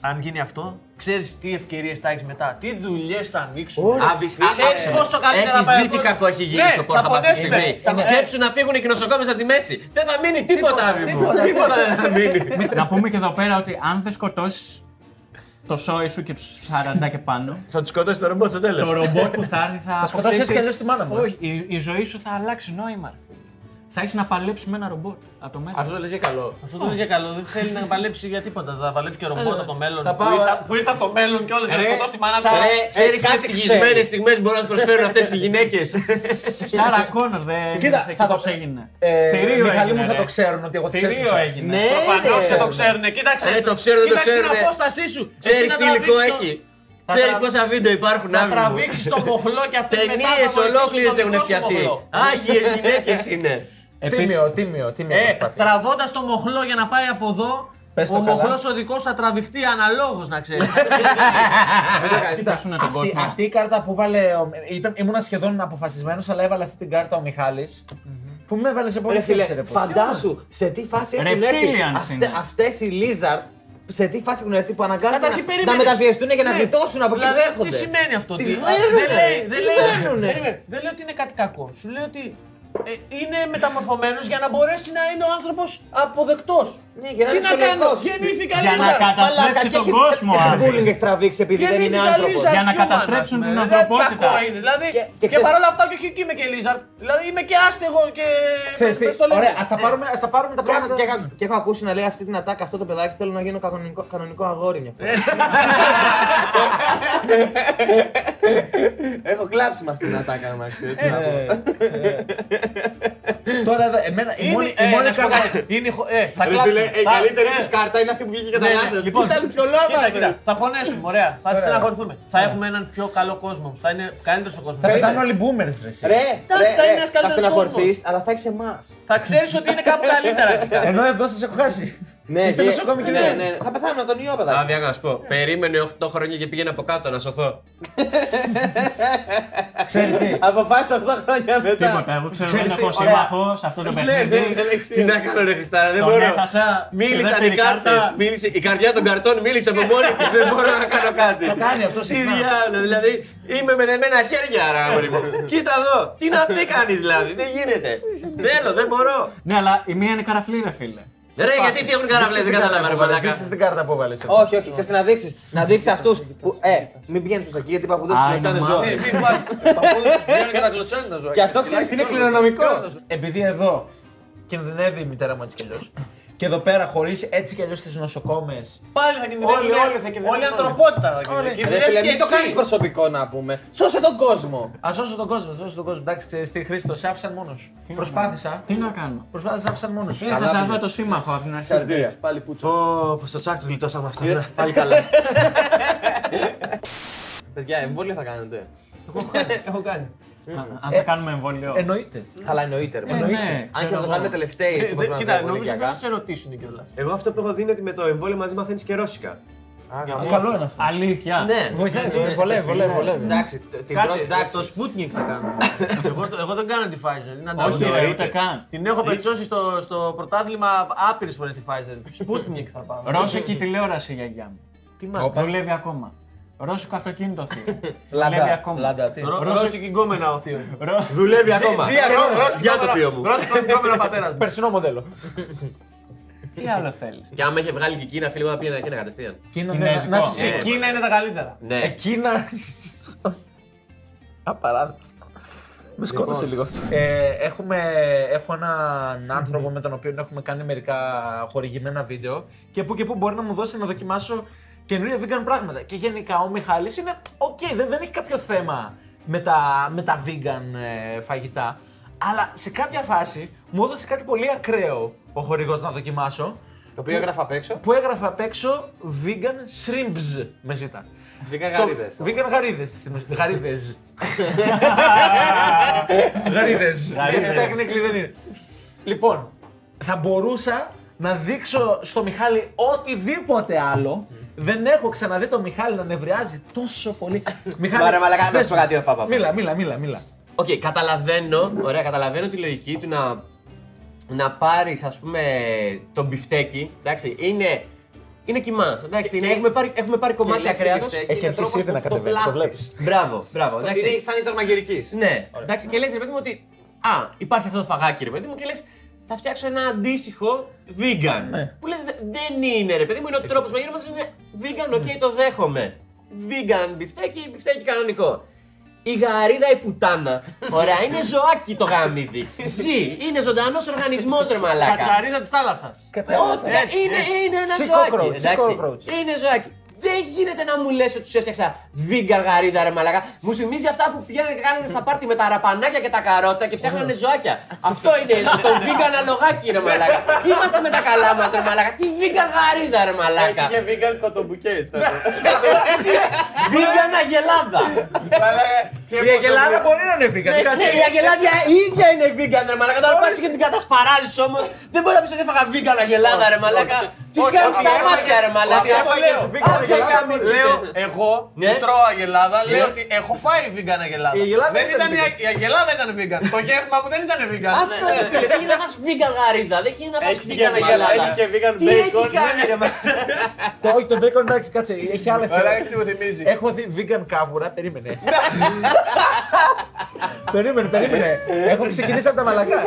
αν γίνει αυτό, ξέρεις τι ευκαιρίες θα έχεις μετά, τι δουλειές θα ανοίξουν. Άβη, Ξέρεις πόσο καλύτερα Έχεις πάει δει ο τι κόσμος; κακό έχει γίνει Ναι, στο θα Pornhub αυτή τη πονέσουμε. στιγμή; Θα- Σκέψου να φύγουν οι νοσοκόμε από τη μέση. Δεν θα μείνει τίποτα, Άβη μου. Τίποτα δεν θα μείνει. (laughs) Να πούμε και εδώ πέρα ότι αν δεν σκοτώσεις το σόι σου και τους 40 και πάνω, Θα τους σκοτώσει το ρομπότ στο το τέλο. ρομπότ που θα έρθει θα. σκοτώσεις έτσι αποκτήσει- κι αλλιώς τη μάνα μου, ε. Όχι, η, η ζωή σου θα αλλάξει νόημα. Ρε φίλε. Θα έχεις να παλέψεις με ένα ρομπότ από το μέλλον. Αυτό το λες για καλό. Αυτό το είναι για καλό, δεν θέλει να παλέψει για τίποτα. Θα παλέψει και ρομπότ από το μέλλον. θα Που πάω- ήρθα- Που ήρθα από το μέλλον και όλες για να Ρε, σκοτώσει τη μάνα τους. Ρε, ξέρει τι κάτι ευτυχισμένε ξέρεις. στιγμές μπορούν να σου προσφέρουν αυτές οι γυναίκες. Σάρα Κόνορ δεν Κοίτα, ξέρεις θα πώς το- έγινε. Ε, Θηρίο Μιχαλή έγινε, μου θα ρε. το ξέρουν ότι εγώ τις Θηρίο έσωσα. έγινε. Ναι, Προφανώς ρε. δεν το ξέρουν. Κοίταξε. Ρε, το ξέρουν, το κοίταξε ξέρουν. την απόστασή σου. Ξέρεις Εσύ να τι υλικό τραβήξεις το- έχει. θα Ξέρεις τρα- πόσα βίντεο υπάρχουν, Θα Άβη μου. τραβήξεις το μοχλό και αυτό μετά Ταινίες θα βοηθήσει ολόκληρε το έχουν δικό σου φτιαχτεί. μοχλό. Άγιες γυναίκες είναι. Επίσης, Τίμιο, τίμιο, τίμιο. Ε, προσπάθεια. τραβώντας το μοχλό για να πάει από εδώ, Πες το ο καλά. μοχλός ο δικό θα τραβηχτεί αναλόγως να ξέρεις. (laughs) Κοίτα, Φτάσουνε τον αυτή, κόσμο. αυτή η κάρτα που βάλε. ο- Ήταν, ήμουνα σχεδόν αποφασισμένος, αλλά έβαλε αυτή την κάρτα ο Μιχάλης Που με έβαλε σε πολύ Ρε φίλε, σκέψη, ρε πως. φαντάσου σε τι φάση έχουν έρθει Reptilians αυτε, είναι. αυτές οι Lizard. Σε τι φάση έχουν έρθει που αναγκάζονται Καταρχήν, να, περίμενε. να μεταφιεστούν για να Ναι. γλιτώσουν από εκεί που Δηλαδή, έρχονται. Τι σημαίνει αυτό, Τι τι- συμβαίνουνε, δεν λέει, δεν τι λέει, συμβαίνουνε. περίμενε, δεν λέει ότι είναι κάτι κακό. Σου λέει ότι ε, είναι μεταμορφωμένος για να μπορέσει να είναι ο άνθρωπος αποδεκτός. Ναι, για να Τι είναι να κάνω, φυσιολογικός. γεννήθηκα Για να Λίζα. καταστρέψει τον κόσμο, (laughs) Άβη. Bullying έχει τραβήξει επειδή δεν είναι Γεννήθηκα άνθρωπος. Lizard Για να human, καταστρέψουν ας πούμε. την Δεν ανθρωπότητα. Κακό είναι. Δηλαδή, Και- και, και ξέρεις- παρόλα αυτά, και όχι και είμαι και Lizard. Δηλαδή είμαι και άστεγο και. Ξέρεις τι, πες το λένε. ωραία, ας τα πάρουμε, ας τα πάρουμε τα Και, πράγματα. και, και έχω ακούσει να λέει αυτή την ατάκα αυτό το παιδάκι θέλω να γίνω κανονικό, κανονικό αγόρι μια φορά. Έχω κλάψει με αυτή την ατάκα να ξέρεις. Ε, Τώρα εδώ, εμένα, η Είναι- μόνη, η ε, μόνη να σου πω κάρτα. κάτι. Είναι χω- ε, θα Ρε κλάψουμε. φίλε, η Θα- καλύτερη ε, τους κάρτα είναι αυτή που βγήκε κατά Ναι, ναι. λάθος. Λοιπόν, Κοίτα, ψολάμα, κοίτα, ρε. κοίτα, θα πονέσουμε, ωραία. Θα στεναχωρηθούμε. Θα έχουμε έναν πιο καλό κόσμο. Θα είναι καλύτερος ο κόσμος. Θα πεθάνουν όλοι boomers, ρε. εσύ. Ρε, Εντάξει, ρε, θα είναι ρε, ένας θα καλύτερος στεναχωρηθείς, αλλά θα έχεις εμάς. Θα ξέρεις ότι είναι κάπου καλύτερα. (laughs) Ενώ εδώ σας έχω χάσει. Ναι, Είστε και- νοσοκόμοι και ναι, ναι. ναι, Θα πεθάνω από τον ιό, παιδάκι. Άβη, να σου πω. Περίμενε 8 χρόνια και πήγαινε από κάτω να σωθώ. (laughs) Ξέρεις τι; Αποφάσισα 8 χρόνια μετά. Τίποτα, εγώ ξέρω Ξέρεις δεν τι, έχω ωραία. σύμμαχο σε αυτό το Ναι, ναι, παιχνίδι. δεν έχεις Τι να κάνω, ρε Χριστάρα, δεν Τον μπορώ. έχασα. στη Μίλησαν οι δεύτερη κάρτες. κάρτα. Η καρδιά των καρτών μίλησε από μόνη της. Δεν μπορώ να κάνω κάτι. Το κάνει αυτό Τι συχνά. διάλογο, δηλαδή είμαι με δεμένα χέρια, ρε αγόρι μου. (laughs) Κοίτα εδώ, τι να τι κάνεις δηλαδή, δεν γίνεται. Θέλω, δεν μπορώ. Ναι, αλλά η μία είναι καραφλή, ρε φίλε. Ρε, γιατί τι έχουν καραβλέ, δεν κατάλαβα, ρε μαλάκα. Δείξεις την κάρτα που έβαλες. εδώ. Όχι, όχι, ξέρεις τι να δείξεις. Να δείξεις αυτούς που, ε, μην πηγαίνεις προς τα εκεί γιατί οι παππούδες Α, σου είναι κλωτσάνε μαύρο. ζώα. Ναι, μην βάζεις. Παππούδες βγαίνουν και τα κλωτσάνε τα ζώα. Και αυτό ξέρεις τι είναι κληρονομικό. Επειδή εδώ κινδυνεύει η μητέρα μου έτσι κι αλλιώς. Και εδώ πέρα χωρίς έτσι κι αλλιώς τις νοσοκόμες. Πάλι θα κινδυνεύουν. Όλοι, όλοι θα κινδυνεύουν. Όλη η ανθρωπότητα θα Όλοι. κινδυνεύει. Ρε Κινδυνεύεις φίλε, και μην το εσύ. κάνεις προσωπικό να πούμε. Σώσε τον κόσμο. Α σώσω τον κόσμο, σώσω τον κόσμο. Εντάξει, ξέρεις τι, Χρήστο, σε άφησαν μόνος σου. Προσπάθησα. Τι να κάνω. Προσπάθησα, σε άφησαν μόνος σου. Έχασα αυτό το σύμμαχο από την αρχή. Συγχαρητήρια. Πάλι πούτσο. Πω, πως στο τσάκ του γλιτώσαμε αυτό. ναι. Πάλι καλά. (laughs) Παιδιά, εμβόλιο θα κάνετε. Έχω κάνει. Αν θα κάνουμε εμβόλιο. Εννοείται. Καλά, εννοείται. ρε, Ε, εννοείται. ναι, Αν και ξέρω θα το εγώ. κάνουμε τελευταίοι. Ε, έτσι, όπως δε- μας Κοίτα, βλέπουν νομίζω ότι ηλικιακά. θα σε ρωτήσουν κιόλας. Εγώ αυτό που έχω δει είναι ότι με το εμβόλιο μαζί μαθαίνεις και ρώσικα. Α, γαμώ. Καλό είναι αυτό. Αλήθεια. Ναι. Βοηθάει, βολεύει, βολεύει, βολεύει. Εντάξει, το- την Κάτσε, πρώτη. εντάξει, το Εντάξει. Sputnik θα κάνω. (laughs) εγώ, το- εγώ δεν κάνω τη Pfizer. Είναι Όχι, ανταγωνιστική. ρε, ούτε καν. Την έχω πετσώσει στο, στο πρωτάθλημα άπειρες φορές τη Pfizer. Sputnik θα πάω. Ρώσικη τηλεόραση η γιαγιά μου. Τι μάθημα. Δουλεύει ακόμα. Ρώσικο αυτοκίνητο θείο. Δουλεύει (laughs) Λάντα, ακόμα. λάντα, τι; Ρω- Ρώσικη- Ρώσικη γκόμενα ο θείος. (laughs) Ρο- Δουλεύει ακόμα. Ζία, Ρω- Ρώσικη Για το γκόμενα- θείο μου. Ρώσικο γκόμενα πατέρας (laughs) μου. Περσινό μοντέλο. Τι άλλο θέλεις; Και άμα είχε βγάλει και η Κίνα, φίλε μου, θα πήγαινε Κίνα κατευθείαν. Κίνα, Κινέζικο. ναι, να είσαι Ε, σίγουρος. Κίνα είναι τα καλύτερα. Ναι. Κίνα. Απαράδεκτο. Με σκότωσε λίγο αυτό. Ε, έχουμε, έχω έναν άνθρωπο με τον οποίο έχουμε κάνει μερικά χορηγημένα βίντεο και που και που μπορεί να μου δώσει να δοκιμάσω καινούργια vegan πράγματα. Και γενικά ο Μιχάλης είναι οκ, δεν, δεν έχει κάποιο θέμα με τα, με τα vegan ε, φαγητά. Αλλά σε κάποια φάση μου έδωσε κάτι πολύ ακραίο ο χορηγός να δοκιμάσω. Το οποίο έγραφα απ' έξω. Που έγραφε απ' έξω vegan shrimps με ζήτα. Βγήκαν Το- γαρίδες. Vegan γαρίδες. στην ουσία. (laughs) Γαρίδες. Γαρίδες. Technically δεν είναι. Λοιπόν, θα μπορούσα να δείξω στο Μιχάλη οτιδήποτε άλλο. Δεν έχω ξαναδεί τον Μιχάλη να νευριάζει τόσο πολύ. (laughs) Μιχάλη, Μάρα, μαλακά, να πες σου πω κάτι, πάπα. Μίλα, μίλα, μίλα, μίλα. Οκ, καταλαβαίνω, ωραία, καταλαβαίνω τη λογική του να, να πάρεις, ας πούμε, το μπιφτέκι, εντάξει, είναι, είναι κιμάς, εντάξει, είναι, έχουμε, πάρει, έχουμε πάρει κομμάτια λέξη κρέατος. μπιφτέκι Έχει είναι αρχίσει τρόπος ήδη να που το κατεβαίνει, το πλάθεις. βλέπεις. Μπράβο, μπράβο, Είναι εντάξει. σαν ήταν μαγειρικής. Ναι, εντάξει, και λες ρε παιδί μου ότι, α, υπάρχει αυτό το φαγάκι ρε παιδί μου και λες, θα φτιάξω ένα αντίστοιχο vegan. Που λες, «Δε- δεν είναι ρε παιδί μου, είναι ο τρόπος μαγείρεμα μας είναι vegan, OK, το δέχομαι. Vegan μπιφτέκι, μπιφτέκι κανονικό. Η γαρίδα η πουτάνα, (laughs) ωραία, είναι ζωάκι το γαμίδι. Ζει, είναι ζωντανός οργανισμός ρε μαλάκα. Κατσαρίδα της θάλασσας. Όχι, είναι, είναι ένα Sea ζωάκι. cockroach, sea εντάξει. cockroach. Είναι ζωάκι. Δεν γίνεται να μου λες ότι σου έφτιαξα vegan γαρίδα ρε μαλάκα. Μου θυμίζει αυτά που πηγαίνανε και κάνανε στα πάρτι με τα ραπανάκια και τα καρότα και φτιάχνανε ζωάκια. Αυτό είναι το vegan αλογάκι ρε μαλάκα. Είμαστε με τα καλά μας ρε μαλάκα. Τι vegan γαρίδα ρε μαλάκα. Έχει και vegan κοτομπουκές. (laughs) Vegan αγελάδα. Η Αγελάδα μπορεί να είναι vegan. Ναι, κάτσε. ναι, η αγελάδια η ίδια είναι vegan ρε μαλάκα. Τώρα πας και την κατασπαράζεις όμως. Δεν μπορεί να πεις ότι έφαγα vegan αγελάδα ρε μαλάκα. Τις Όχι, κάνεις όχι, στα έφαγες- μάτια ρε μαλάκα. όχι, έφαγες vegan Αχ, αγελάδα. γαμί, Λέω, δείτε. εγώ Ναι. που τρώω αγελάδα, λέω Ναι. ότι έχω φάει vegan αγελάδα. Η αγελάδα δεν ήταν ήταν η, vegan. α- η αγελάδα ήταν vegan. Το γεύμα μου δεν ήταν vegan. Αυτό είναι φίλε, δεν γίνεται να φας vegan γαρίδα, δεν γίνεται να φας Έχει vegan και αγελάδα. έχει και vegan Τι έχει bacon. κάνει ρε μαλάκα. Το, όχι, το bacon εντάξει, κάτσε, έχει άλλα Ωραία, εφέ. έτσι μου θυμίζει. Έχω δει vegan κάβουρα, περίμενε. περίμενε, περίμενε. Έχω ξεκινήσει από τα μαλακά.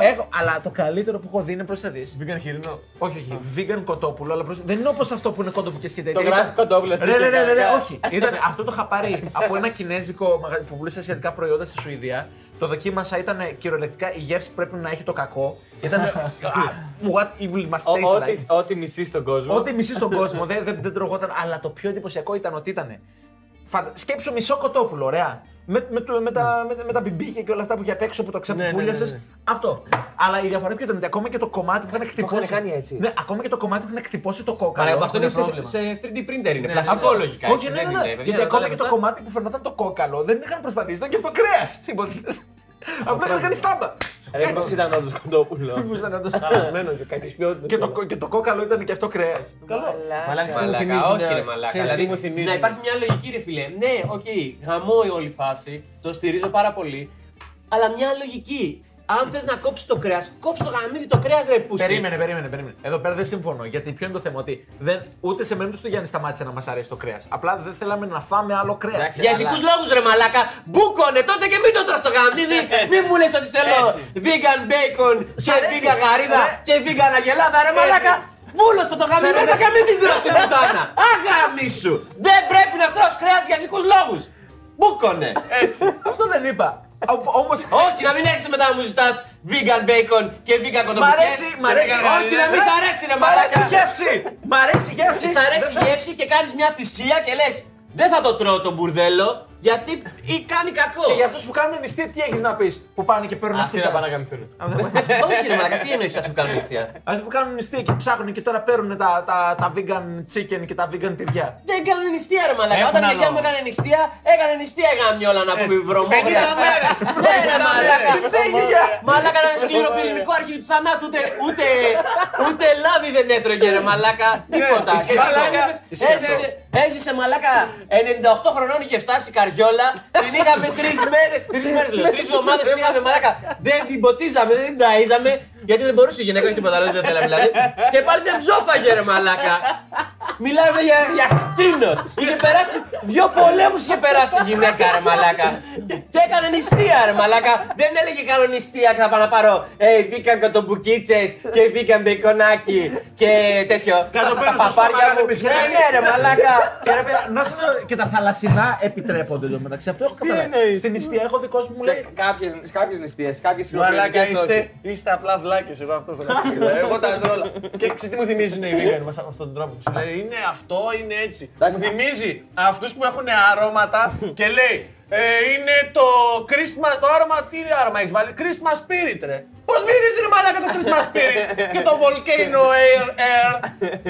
Έχω, αλλά το καλύτερο που έχω δει είναι προς θα δεις; Vegan χοιρινό. Όχι, όχι, vegan κοτόπουλο, αλλά προς... δεν είναι όπως αυτό που είναι κοντοπικές και τέτοια. Το γράφει Ήταν- κοντόπουλο. Ρε, ρε, ρε, ρε, ρε, όχι. Ήταν, αυτό το είχα πάρει από ένα κινέζικο μαγαζί που πουλούσε ασιατικά προϊόντα στη Σουηδία. Το δοκίμασα, ήταν κυριολεκτικά η γεύση πρέπει να έχει το κακό. Ήταν. What evil must Ο- taste ό,τι- like. Ό,τι μισεί στον κόσμο. Ό,τι μισεί στον κόσμο δεν, δεν, δεν τρογόταν, αλλά το πιο εντυπωσιακό ήταν ότι ήταν. Φαντα... Σκέψου μισό κοτόπουλο, ωραία. Με, με, το- με, τα, με, τα- με τα μπιμπίκια και όλα αυτά που είχε απ' έξω που το ξεπούλιασες. Αυτό. Αλλά η διαφορά ποιο ήταν ότι ακόμα και το κομμάτι που είχαν χτυπώσει. είχαν κάνει έτσι. Ναι, ακόμα και το κομμάτι που είχαν χτυπώσει το κόκαλο. Μαλάκα, αυτό είναι έχουν σε, πρόβλημα. σε 3D printer είναι, Ναι, πλαστικό Αυτό. λογικά. Όχι, έτσι, ναι, δεν ναι, είναι, ναι. παιδιά, Γιατί να ακόμα τα και το λεπτά. κομμάτι που φαινόταν το κόκαλο δεν είχαν προσπαθήσει, ήταν και το κρέας. Απλά είχαν κάνει στάμπα. Ρε, μήπως ήταν όντως κοντόπουλο. Μήπως ήταν όντως- Χαμένο και κακής ποιότητας. Και το- Και το κόκαλο ήταν και αυτό κρέας. Καλό. Μαλάκα, ξέρεις τι μου Μαλάκα, θυμίζει, όχι ναι. ρε μαλάκα. Ξέρεις τι Δηλαδή, μου θυμίζει. να υπάρχει μια λογική ρε φίλε. Ναι, οκ, γαμώ η όλη φάση, το στηρίζω πάρα πολύ. Αλλά μια λογική. Αν θες να κόψεις το κρέας, κόψε το γαμίδι το κρέας ρε πούστη. Περίμενε, περίμενε, περίμενε. Εδώ πέρα δεν συμφωνώ. Γιατί ποιο είναι το θέμα, ότι δεν, ούτε σε περίπτωση του Γιάννη σταμάτησε να μας αρέσει το κρέας. Απλά δεν θέλαμε να φάμε άλλο κρέας. Εντάξει. Για ηθικούς λόγους ρε μαλάκα, μπούκωνε τότε και μην το τρως το γαμίδι. μην μου λες ότι θέλω vegan bacon σε αρέσει. vegan γαρίδα Ρε. και vegan αγελάδα ρε μαλάκα. Βούλος το το γαμίδι μέσα και μην την τρως την πουτάνα. Αγάμι σου. Δεν πρέπει να τρως κρέας για ηθικούς λόγους. Μπούκονε. Αυτό δεν είπα. Όμως. Όχι, να μην έρχεσαι μετά να μου ζητάς vegan bacon και vegan Μ' κοντοπουκές. αρέσει, μ' αρέσει. Όχι, να μην σ' αρέσει ρε Μ' αρέσει μαλάκα. η γεύση! Μ' αρέσει η γεύση! Σ' αρέσει η γεύση και κάνεις μια θυσία και λες δεν θα το τρώω το μπουρδέλο, Γιατί ή κάνει κακό. Και για αυτούς που κάνουν νηστεία, τι έχεις να πεις; Που πάνε και παίρνουν Αυτοί αυτή να πάνε να γαμηθούν. (laughs) Όχι, ρε Μαλάκα, τι εννοείς αυτοί που κάνουν νηστεία. Αυτοί που κάνουν νηστεία και ψάχνουν και τώρα παίρνουν τα, τα, τα vegan chicken και τα vegan τυριά. Δεν κάνουν νηστεία, ρε Μαλάκα. Έχουν Όταν η γιαγιά άλλο. μου έκανε νηστεία, έκανε νηστεία γάμιολα να πούμε βρωμόγρια. 50 μέρες. Ναι, ρε Μαλάκα. Τι φταίει η γιαγιά. Μαλάκα ήταν σκληροπυρηνικό αρχείο του θανάτου, ούτε, ούτε, ούτε λάδι δεν έτρωγε ρε μαλάκα, τίποτα. ισχύει Και αυτό. μαλάκα, Ισχύει έζησε, έζησε μαλάκα, 98 χρονών είχε φτάσει η καριόλα, την είχαμε τρεις μέρες, τρεις μέρες λέω, τρεις εβδομάδες την είχαμε μαλάκα, δεν την ποτίζαμε, δεν την ταΐζαμε, γιατί δεν μπορούσε η γυναίκα, όχι τίποτα άλλο, δεν θέλαμε δηλαδή. Και πάλι δεν ψόφαγε ρε μαλάκα. Μιλάμε για, για κτίνος. Είχε περάσει, δύο πολέμους είχε περάσει η γυναίκα ρε μαλάκα. Και έκανε νηστεία ρε μαλάκα. Δεν έλεγε κάνω νηστεία και θα πάω να πάρω ε, vegan κοτομπουκίτσες και vegan μπεϊκονάκι και τέτοιο. Κάτω Τα- πέρα τα στο παπάρια στόμα, μου. ρε, Ναι, ναι ρε μαλάκα. Και, ρε, παιδιά, να σας λέω, και τα θαλασσινά επιτρέπονται εδώ μεταξύ. Αυτό έχω καταλάβει. εννοείς; Στην νηστεία έχω δικός μου μου λέει. Σε κάποιες, σε κάποιες ληστείες, σε κάποιες Μαλάκα χειροπιαστικές είστε, όχι. είστε απλά βλάκες εγώ αυτό θέλω να πω. Εγώ τα τρώω όλα. Και ξέρεις τι μου θυμίζουν οι vegan μας αυτόν τον τρόπο που σου λέει είναι αυτό, είναι έτσι. Εντάξει. Μου θυμίζει αυτούς που έχουν αρώματα και λέει ε, είναι το Christmas, το άρωμα, τι άρωμα έχεις βάλει, Christmas Spirit ρε. Πώς μυρίζεις ρε μαλάκα το Christmas Spirit και το Volcano Air Air;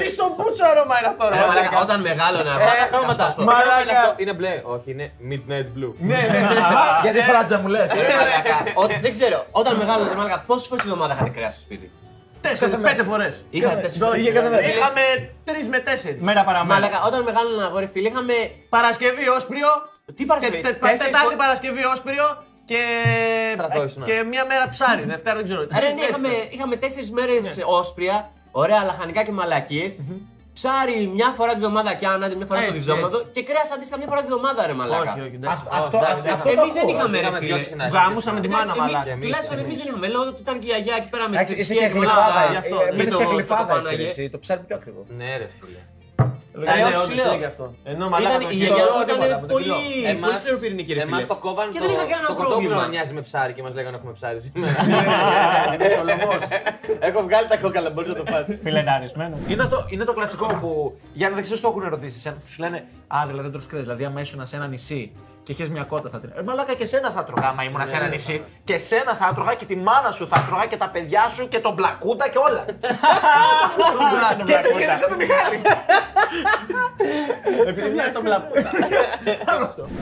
Τι στον πούτσο άρωμα είναι αυτό ρε Ρε μαλάκα, μαλάκα. όταν μεγάλωνα αυτά τα χρώματα. Το Μαλάκα. χρώμα είναι αυτό. Είναι μπλε. Όχι, είναι midnight blue. Ναι, ναι. Γιατί φράτζα μου λες. Ρε μαλάκα, ό- δεν ξέρω, όταν μεγάλωνα μαλάκα, πόσες φορές τη βδομάδα είχατε κρέας στο σπίτι; Τέσσερις, πέντε φορές. Είχατε τέσσερις φορές. είχε κάθε μέρα. Είχαμε τρεις με τέσσερις. Μέρα παραμέρα. Μαλάκα, όταν μεγάλωνα αγόρι φίλε, είχαμε. Παρασκευή όσπριο. Τι Παρασκευή; τε- τε- Τέσσερις Τετάρτη φορ- Παρασκευή όσπριο και. Στρατός ήσουνα. και μία μέρα ψάρι. Δευτέρα δεν ξέρω. Ρε, ναι, είχαμε, είχαμε τέσσερις μέρες όσπρια, ωραία λαχανικά και μαλακίες. Ψάρι μια φορά τη βδομάδα και άνατε μια φορά το Έτσι, διβδόματο και κρέας αντίστοιχα μια φορά τη βδομάδα ρε μαλάκα. Όχι, όχι. εντάξει. Αυτό, αυτό, εντάξει, αυτό Εμεί το δεν ακούω. είχαμε ρε Είχαμε δυο φίλε. συχνά. Γάμουσαμε τη μάνα Εντάξει, μαλάκα. εμείς- Τουλάχιστον εμείς δεν είχαμε. Λόγω του ήταν και η γιαγιά εκεί πέρα με Εντάξει, τις είσαι και σκιές γλυφάδα. πολλά, γι' αυτό. ε, Και Μείνεις το- και το γλυφάδα εσύ, παπάναγε. εσύ, Το ψάρι πιο ακριβό. Ναι, ρε φίλε. Ρε, Ναι, όχι, όντως λέω. είναι γι' αυτό. Ενώ μαλάκα Ήταν, το η κιλό, γιαγιά μου τίποτα, ήταν με το κιλό. πολύ, πολύ σκληροπυρηνική ρε εμάς φίλε. το κόβαν Και το, δεν είχα κανένα το κοτόπουλο πρόβλημα. να μοιάζει με ψάρι και μας λέγανε έχουμε ψάρι σήμερα. Είναι σολομός. Έχω βγάλει τα κόκαλα, μπορείς να το φας. Φιλενταρισμένο. Είναι το, είναι το κλασικό που για να δεξιούς το έχουν ερωτήσει εσένα που σου λένε Α, δηλαδή δεν τρως κρέας. Δηλαδή, άμα ήσουν σε ένα νησί και είχες μια κότα θα την. Ε, μαλάκα και σένα θα τρώγα άμα ήμουν σε ένα νησί. Και σένα θα τρώγα και τη μάνα σου θα τρώγα και τα παιδιά σου και τον μπλακούντα και όλα. και το γύρισε το Μιχάλη. Επειδή μοιάζει τον πλαπούτα.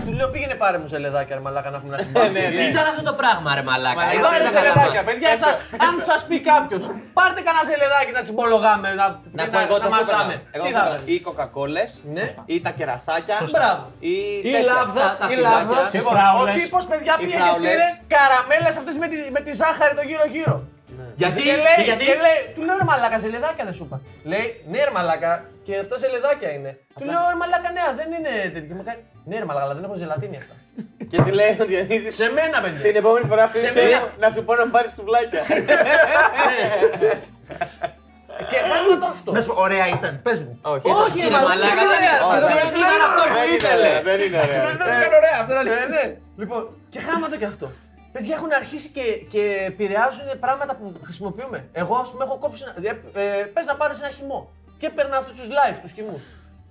Του λέω πήγαινε πάρε μου σε λεδάκια ρε μαλάκα να έχουμε να Ναι, συμπάρουμε. Τι ήταν αυτό το πράγμα ρε μαλάκα; Εγώ Πάρε δεν σε τα λεδάκια, καλά παιδιά σας, αν σας πει κάποιος, πάρτε κανένα ζελεδάκι να τσιμπολογάμε, να, Να να, πω εγώ να το μασάμε. Εγώ Τι θα θα έκανα. κάνεις; Ή κοκακόλες, Ναι. ή τα κερασάκια, Μπράβο. ή Ή τέτοια. λάβδας, Τα- τα ή φυλάκια. λάβδας. Τις Λοιπόν, ο φράουλες. τύπος παιδιά Οι πήγε και φράουλες. πήρε καραμέλες αυτές με τη, με τη ζάχαρη το γύρω γύρω. Γιατί, Και λέει, γιατί, και λέει, του λέω ρε μαλάκα, ζελεδάκια δεν σου είπα. Λέει, ναι ρε μαλάκα, και αυτά ζελεδάκια είναι. Του λέω ρε μαλάκα, ναι, δεν είναι τέτοιο. Και μου κάνει, ναι ρε μαλάκα, αλλά δεν έχουν ζελατίνη αυτά. Και τι λέει ο Διονύσης. Σε μένα, παιδιά. Την επόμενη φορά φίλε μένα. να σου πω να μου πάρεις σουβλάκια. (laughs) Και κάνω το αυτό. Να σου πω, ωραία ήταν, πες μου. Όχι. Όχι ρε μαλάκα, δεν ωραία. είναι- Δεν δεν ήταν αυτό που Δεν είναι ήθελε. ωραία, δεν είναι ωραία. Δεν ήταν ωραία, αυτό είναι Ναι, αλήθεια. ναι. Λοιπόν, και χάμα το κι αυτό. Παιδιά έχουν αρχίσει και, και επηρεάζουν πράγματα που χρησιμοποιούμε. Εγώ, ας πούμε, έχω κόψει. ένα- Ε, ε, πες να πάρεις ένα χυμό. Και παίρνω αυτούς τους live, τους χυμούς.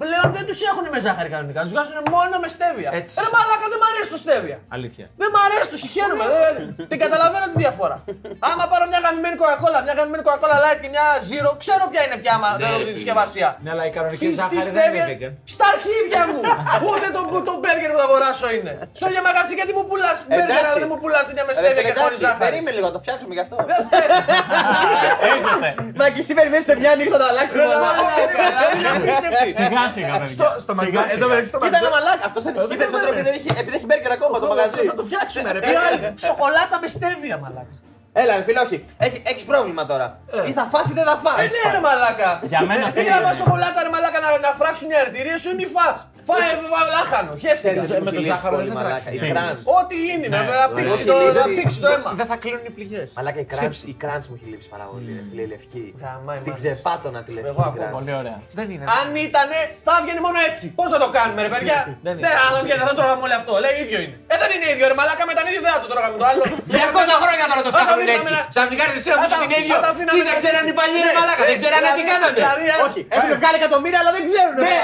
Πλέον δεν του έχουν με ζάχαρη κανονικά. Του βγάζουν μόνο με στέβια. Έτσι. Ρε μαλάκα, δεν μ' αρέσει το στέβια. Αλήθεια. Δεν μ' αρέσει, του συχαίνομαι. δεν- Δεν καταλαβαίνω τη διαφορά. Άμα πάρω μια γαμημένη κοκακόλα, μια γαμημένη κοκακόλα light και μια zero, ξέρω ποια είναι πια άμα δεν ρε δω τη φίλε. συσκευασία. Ναι, αλλά η κανονική Τι- τι ζάχαρη δεν στέβια είναι vegan. στα αρχίδια μου! Ούτε το, το μπέργκερ που θα αγοράσω είναι. Στο ίδιο μαγαζί γιατί μου πουλά μπέργκερ, Εντάξει. αλλά δεν μου πουλά την με Ρε, στέβια φίλε, και χωρί εντάξει, ζάχαρη. Περίμενε λίγο, το φτιάξουμε γι' αυτό. Δεν θέλω. Έρχεται. Μα και εσύ περιμένεις σε μια νύχτα να το αλλάξει μόνο. Είναι απίστευτη. Σιγά σιγά, παιδιά. Στο Σιγά, μαγαζί. σιγά. Εδώ μεταξύ στο Κοίτα μαγαζί. ένα μαλάκα, αυτός ανησυχεί δεν περισσότερο είναι. επειδή έχει- επειδή έχει μπέργκερ ακόμα το μαγαζί. Θα το φτιάξουμε, ρε. Πήρα παιδιά. σοκολάτα με στέβια, μαλάκα. Έλα ρε φίλε, όχι. Έχει- Έχεις πρόβλημα τώρα. Ή θα φας ή δεν θα φας. Ε, ναι, ρε μαλάκα. Για μένα αυτή Πήγα είναι. να σοκολάτα, ρε μαλάκα, να, να φράξουν οι αρτηρίες σου ή μη φας. Φάε βα- λάχανο, χέστηκα. Ξέρεις, με με το το ζάχαρο δεν πολύ θα μαλάκα. φράξει. Η κράνς. Ό,τι γίνει, να Ναι. να πήξει Έχει το- λείψει. να πήξει το αίμα. Δεν θα κλείνουν οι πληγές. Μαλάκα, η κράνς, η κράνς μου έχει λείψει πάρα πολύ. ρε φίλε, η λευκή. Γαμάει, Την μάνα. ξεπάτωνα τη λευκή Εγώ την ακούω κράνς. Πολύ ωραία. Δεν είναι. Αν ήτανε, θα έβγαινε μόνο έτσι. Πώς θα το κάνουμε, ρε παιδιά; Δεν (laughs) Δεν είναι. αν έβγαινε, θα τρώγαμε όλοι αυτό. Λέει ίδιο είναι. Ε, δεν είναι ίδιο, ρε μαλάκα με τα ίδια δεν θα το τρώγαμε το άλλο. (laughs) 200 χρόνια τώρα το Θα τα φτιάχνουν αφήναμε έτσι. να- Σαν την κάρτα της θα μου τα- την ίδιο. θα τα αφήναμε Τι να- δεν ξέραν οι παλιοί ρε Ναι. μαλάκα. Δεν ξέραν τι Δηλαδή- κάνανε. δηλαδή, Όχι, έχουν βγάλει εκατομμύρια αλλά δεν ξέρουν. Ναι,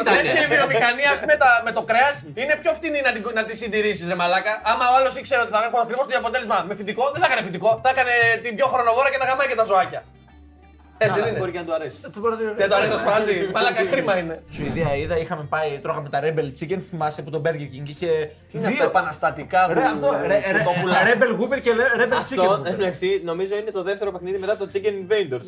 αλλά ναι. δεν- Μαλάκες ήταν. Λες και η βιομηχανία ας πούμε, τα- με το κρέας είναι πιο φτηνή να, την, να τη συντηρήσεις, ρε Μαλάκα. Άμα ο άλλος ήξερε ότι θα έχω ακριβώς το ίδιο αποτέλεσμα με φυτικό, δεν θα έκανε φυτικό. Θα έκανε την πιο χρονοβόρα και να γαμάει και τα ζωάκια. Έτσι δεν είναι. Μπορεί και να του αρέσει. Δεν το αρέσει να σφάζει. Μαλάκα χρήμα είναι. Σουηδία είδα, είχαμε πάει, τρώγαμε τα Rebel Chicken, θυμάσαι που το Burger King είχε Τι είναι αυτά επαναστατικά Ρε, αυτό, ρε, ρε, κοτόπουλα. Rebel Whopper και Rebel Αυτό, Chicken. εντάξει, νομίζω είναι το δεύτερο παιχνίδι μετά το Chicken Invaders.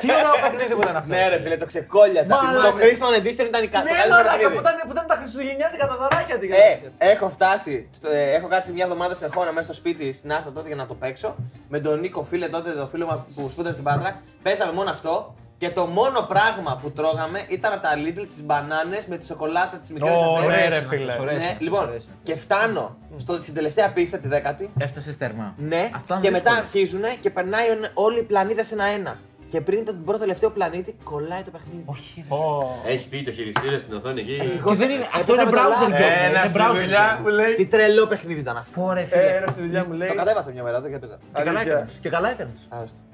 Τι ωραίο παιχνίδι που ήταν αυτό. Ναι, ρε φίλε, το ξεκόλιασα. Μαλάκα. Το Christmas Edition ήταν η κα- το Ναι, καλύτερο μαλάκα, παιχνίδι. που ήταν, που ήταν τα χριστουγεννιάτικα τα δωράκια. τι Ε, κάνεις. έχω φτάσει. Στο, ε, έχω κάτσει μια εβδομάδα συνεχόμενα μέσα στο σπίτι στην Άστα τότε για να το παίξω. Με τον Νίκο, φίλε τότε, το φίλο μας που σπούδασε στην Πάτρα. Παίζαμε μόνο αυτό. Και το μόνο πράγμα που τρώγαμε ήταν από τα Lidl τις μπανάνες με τη σοκολάτα τι μικρέ Ωραία, Ωραίες ρε, είναι φίλε. αυτές, ωραίες Ναι, είναι. λοιπόν, και φτάνω στο, στην τελευταία πίστα, τη δέκατη. Έφτασες τέρμα. Ναι, Αυτό είναι και μετά δύσκολο. αρχίζουν και περνάει ο- όλοι οι πλανήτε ένα-ένα. Και πριν τον πρώτο τελευταίο πλανήτη κολλάει το παιχνίδι. Όχι. Έχει φύγει το χειριστήριο στην οθόνη εκεί; Και δεν είναι, αυτό είναι με το browser live. game. Ένα είναι στη browser δουλειά game. μου λέει. Τι τρελό παιχνίδι ήταν αυτό. Ωραία, Ε, φίλε. Ένα στη δουλειά μου λέει. Το κατέβασα μια μέρα, δεν και έπαιζα. Και καλά Αλήθεια. έκανες. Και καλά έκανες.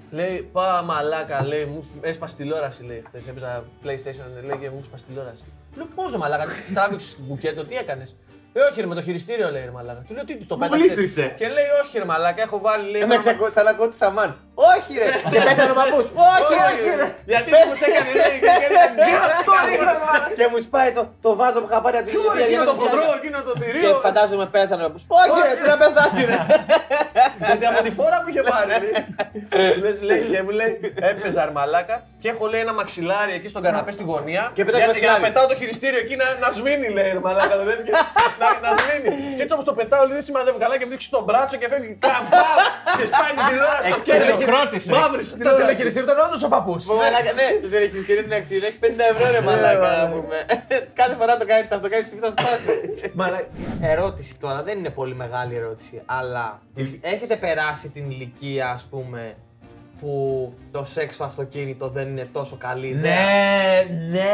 Άστο. Λέει, πά μαλάκα, λέει, μου έσπασε τηλεόραση, λέει. Χθες έπαιζα PlayStation, λέει, και μου έσπασε τηλεόραση. Λέω, πώς ρε μαλάκα, τράβηξες μπουκέτο, τι έκανες; Ε, όχι ρε, με το χειριστήριο, λέει, ρε μαλάκα. Του λέω, τι το Μου πέταξες. γλίστρισε. Και λέει, όχι ρε μαλάκα, έχω βάλει, λέει, Έμεξε πράγμα- σαν ακούω του Σαμάν. Όχι ρε! (laughs) Και πέθανε ο παππούς. Όχι Όχι ρε! ρε, γιατί δεν μου έκανε, λέει, και έκανε- Και μου σπάει το, το βάζο που είχα πάρει από την Ποιο ρε, Ινδία, εκείνο το 200 χοντρό, χιλιάρικα. εκείνο το Και θηρίο. φαντάζομαι πέθανε ο παππούς. Όχι ρε, τι να πεθάνει ρε! Γιατί από τη φόρα που είχε πάρει. λέει. Λες, λέει, και μου λέει, έπαιζα ρε μαλάκα και έχω λέει ένα μαξιλάρι εκεί στον καναπέ στη γωνία. Και πετάς για, για να μαξιλάρι. πετάω το χειριστήριο εκεί να, να σβήνει, λέει ρε μαλάκα. το τέτοιο. (laughs) να, να σβήνει. Και έτσι όπως το πετάω, λέει δεν σημαδεύει καλά και μου δείξει τον μπράτσο και φεύγει καμπά και σπάει την τηλεόραση. στο κέντρο. Εκδοκρότησε. Μαύρη στην Το τηλεόραση. τηλεχειριστήριο ήταν όντως ο παππούς. Μαλάκα, ναι, το τηλεχειριστήριο είναι αξία. Έχει 50 ευρώ ρε μαλάκα να πούμε. Κάθε φορά το κάνεις αυτό, κάνεις τι θα σπάσει. Μαλά- Ερώτηση τώρα, δεν είναι πολύ μεγάλη ερώτηση, αλλά έχετε περάσει την ηλικία, ας πούμε, που το σεξ στο αυτοκίνητο δεν είναι τόσο καλή ιδέα. Ναι, ναι,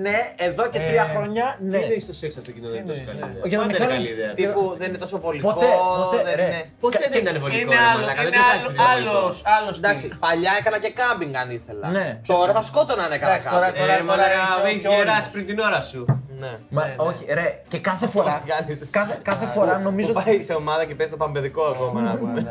ναι, εδώ και τρία χρόνια, Τι ναι. είναι στο σεξ αυτό κοινό, δεν είναι τόσο καλή ιδέα; Για να Πάντα μην είναι χάνει- καλή ιδέα. Τύπου δεν είναι τόσο βολικό, Ποτέ, ποτέ, δεν ρε. είναι... Ποτέ Κα- δεν ήταν βολικό. Είναι ρε άλλος, μαλάκα, δεν είναι το κάνεις άλλος, επειδή είναι βολικό. άλλος, άλλος Εντάξει, στυλ. παλιά έκανα και κάμπινγκ αν ήθελα. Ναι. Τώρα θα σκότωνα αν έκανα Εντάξει, τώρα- κάμπινγκ. Ε, τώρα μαλάκα, είσαι με έχεις και όριμος. γεράσει πριν την ώρα σου. Ναι. Μα Ναι, ναι. όχι, ρε, και κάθε φορά. Κάνεις. κάθε, κάθε φορά νομίζω Που ότι. πάει σε ομάδα και παίζει το παμπεδικό ακόμα να πούμε.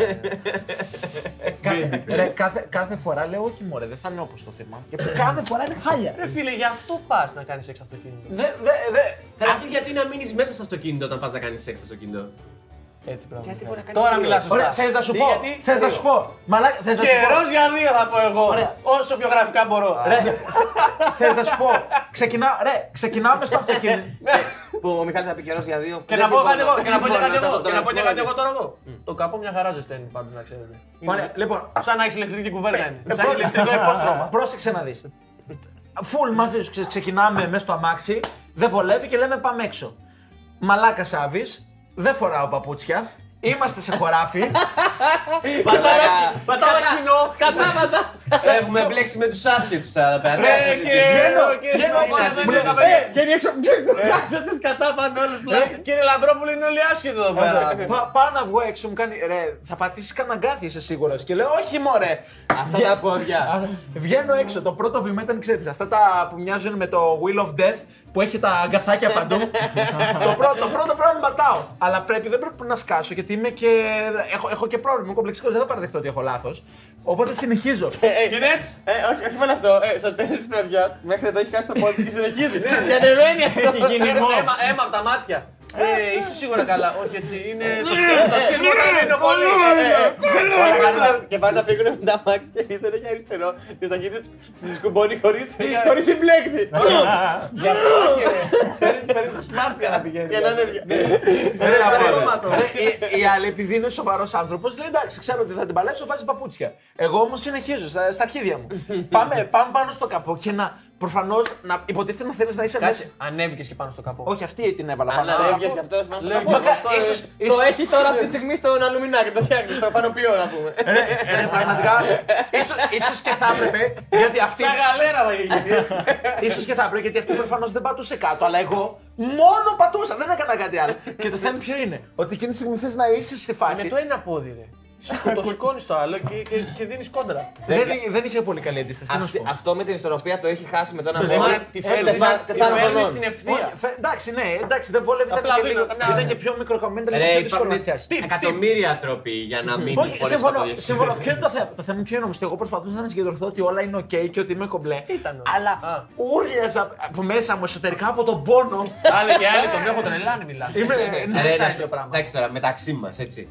Κάθε, ρε, κάθε, κάθε φορά λέω όχι μωρέ, δεν θα είναι όπως το θέμα. Και κάθε φορά είναι χάλια. Ρε φίλε, γι' αυτό πας να κάνεις σεξ αυτοκίνητο. Δε, δε, δε. Καταρχήν γιατί να μείνεις μέσα στο αυτοκίνητο όταν πας να κάνεις σεξ στο αυτοκίνητο; Έτσι πράγμα. Γιατί μπορεί να κάνει Τώρα δύο. μιλάς σωστά. Ωραία, θες να σου Τι, πω, γιατί, θες να δύο. σου πω. Μαλάκα, θες να σου Καιρός πω. για δύο θα πω εγώ. Ωραία. Όσο πιο γραφικά μπορώ. Ρε, θες να σου πω. Ξεκινά, ρε, ξεκινάμε στο (laughs) αυτοκίνητο. Που ο Μιχάλης θα πει καιρός για δύο. Και Δεν να πω συμφωνώ. κάτι εγώ, και να πω και Συμφωνώ, κάτι θα εγώ, το και να πω και τώρα. κάτι εγώ τώρα εδώ. Το καπό μια χαρά ζεσταίνει πάντως να ξέρετε. Ωραία, Είναι λοιπόν, Σαν να έχεις ηλεκτρική κουβέρτα είναι. Ε, Σαν πρό- ηλεκτρικό υπόστρωμα. Πρόσεξε να δεις. Φουλ μαζί σου ξε- ξεκινάμε μέσα στο αμάξι, δεν βολεύει και λέμε πάμε έξω. Μαλάκας Σάβης, δεν φοράω παπούτσια, είμαστε σε χωράφι. (laughs) Πατάω κοινό. Κατάματα! Έχουμε μπλέξει με τους άσχετους τώρα εδώ πέρα. Ρε, Δεν θα κύριε, συζητήσουμε. κύριε, βγαίνω, Σπανόπουλε, βγαίνω, δεν βγαίνω, λέγαμε- Και είναι έξω. (laughs) Κάθεσαι κατά πάνω όλους Ρε, πλάι. Κύριε Λαμπρόπουλο, είναι όλοι άσχετοι εδώ πέρα. Πα- Πάω να βγω έξω, μου κάνει ρε, θα πατήσεις κανένα γκάθι, είσαι σίγουρος. Και λέω, Όχι, μωρέ. Αυτά τα πόδια. Α, Βγαίνω έξω. Το πρώτο βήμα ήταν, ξέρετε, αυτά τα που μοιάζουν με το Wheel of Death που έχει τα αγκαθάκια παντού. το, (laughs) πρώτο, το πρώτο πράγμα πατάω. Αλλά πρέπει, δεν πρέπει να σκάσω γιατί είμαι και. Έχω, έχω και πρόβλημα. Είμαι κομπλεξικός, δεν θα παραδεχτώ ότι έχω λάθος. Οπότε συνεχίζω. Και ναι, Ε, όχι, όχι μόνο αυτό. Ε, στο τέλος της βραδιά, μέχρι εδώ έχει χάσει το πόδι και συνεχίζει. Και ανεβαίνει αυτό. Έχει γίνει αίμα, mob. αίμα- αίμα από τα μάτια. Ε, είσαι σίγουρα καλά. Όχι έτσι, είναι το στυλ- το στυλ μου είναι πολύ. Όλα κάνουν Και πάνε να φύγουν με τα μάτια και δεν έχει αριστερό. Και στα χέρια του κουμπώνει χωρί συμπλέκτη. Γι' αυτό και παίρνει- παίρνει το smart για να πηγαίνει. Και να είναι. Ρε, παραδείγματο. ρε, η- Η άλλη, επειδή είναι σοβαρό άνθρωπο, λέει εντάξει, ξέρω ότι θα την παλέψω, βάζει παπούτσια. Εγώ όμω συνεχίζω στα, στα αρχίδια μου. πάμε, πάμε πάνω στο καπό και να προφανώς να υποτίθεται να θέλεις να είσαι μέσα. Κάτσε, ανέβηκες και πάνω στο καπό. Όχι, αυτή την έβαλα πάνω. Αν ανέβγες κι αυτός, Λέω, αυτό, αυτό, ε, ίσως- Το ίσως- έχει τώρα αυτή τη στιγμή στον αλουμινάκι, το φτιάχνεις, στο φανοποιό να πούμε. Ρε, ρε, πραγματικά, ίσως, ίσως και θα έπρεπε, γιατί αυτή, Σαν γαλέρα θα γίνει. ίσως και θα έπρεπε, γιατί αυτή προφανώς δεν πατούσε κάτω, αλλά εγώ μόνο πατούσα, δεν έκανα κάτι άλλο. και το θέμα ποιο είναι, ότι εκείνη τη στιγμή θες να είσαι στη Με φάση. το ένα πόδι, ρε. Το σηκώνεις το άλλο και, και, και δίνεις κόντρα. Δεν, δεν είχε πολύ καλή αντίσταση. τι να σου Αυτή- πω. Αυτό με την ισορροπία το έχει χάσει με τον Πες Αμέρικα. μου, Τη ε, φέρνει τεσσά- τεσσάρων χρονών. στην ευθεία. Όχι, φε- Εντάξει, ναι, εντάξει, δεν βόλευε. Ήταν, Απλά και, δίνω λίγο, καμιά- ήταν και πιο μικρό κομμέντα, Ρε, λίγο πιο δύσκολο να υπάρχουν πιάσει. εκατομμύρια τρόποι για να μην Όχι, μπορέσει να συμφωνώ, το διασύνδεσεις. συμφωνώ. Ποιο είναι το θέμα; Το θέμα ποιο είναι όμω. Εγώ προσπαθούσα να συγκεντρωθώ ότι όλα είναι οκ και ότι είμαι κομπλέ. Ήταν. Αλλά Α. ούρλιαζα από μέσα μου εσωτερικά από τον πόνο. Άλλοι και άλλοι τον έχω τον Ελλάνε μιλάνε. Είμαι. Ε, ναι, Ρε, να τέτοιο σου πω, πράγμα. εντάξει τώρα, μεταξύ μας, έτσι.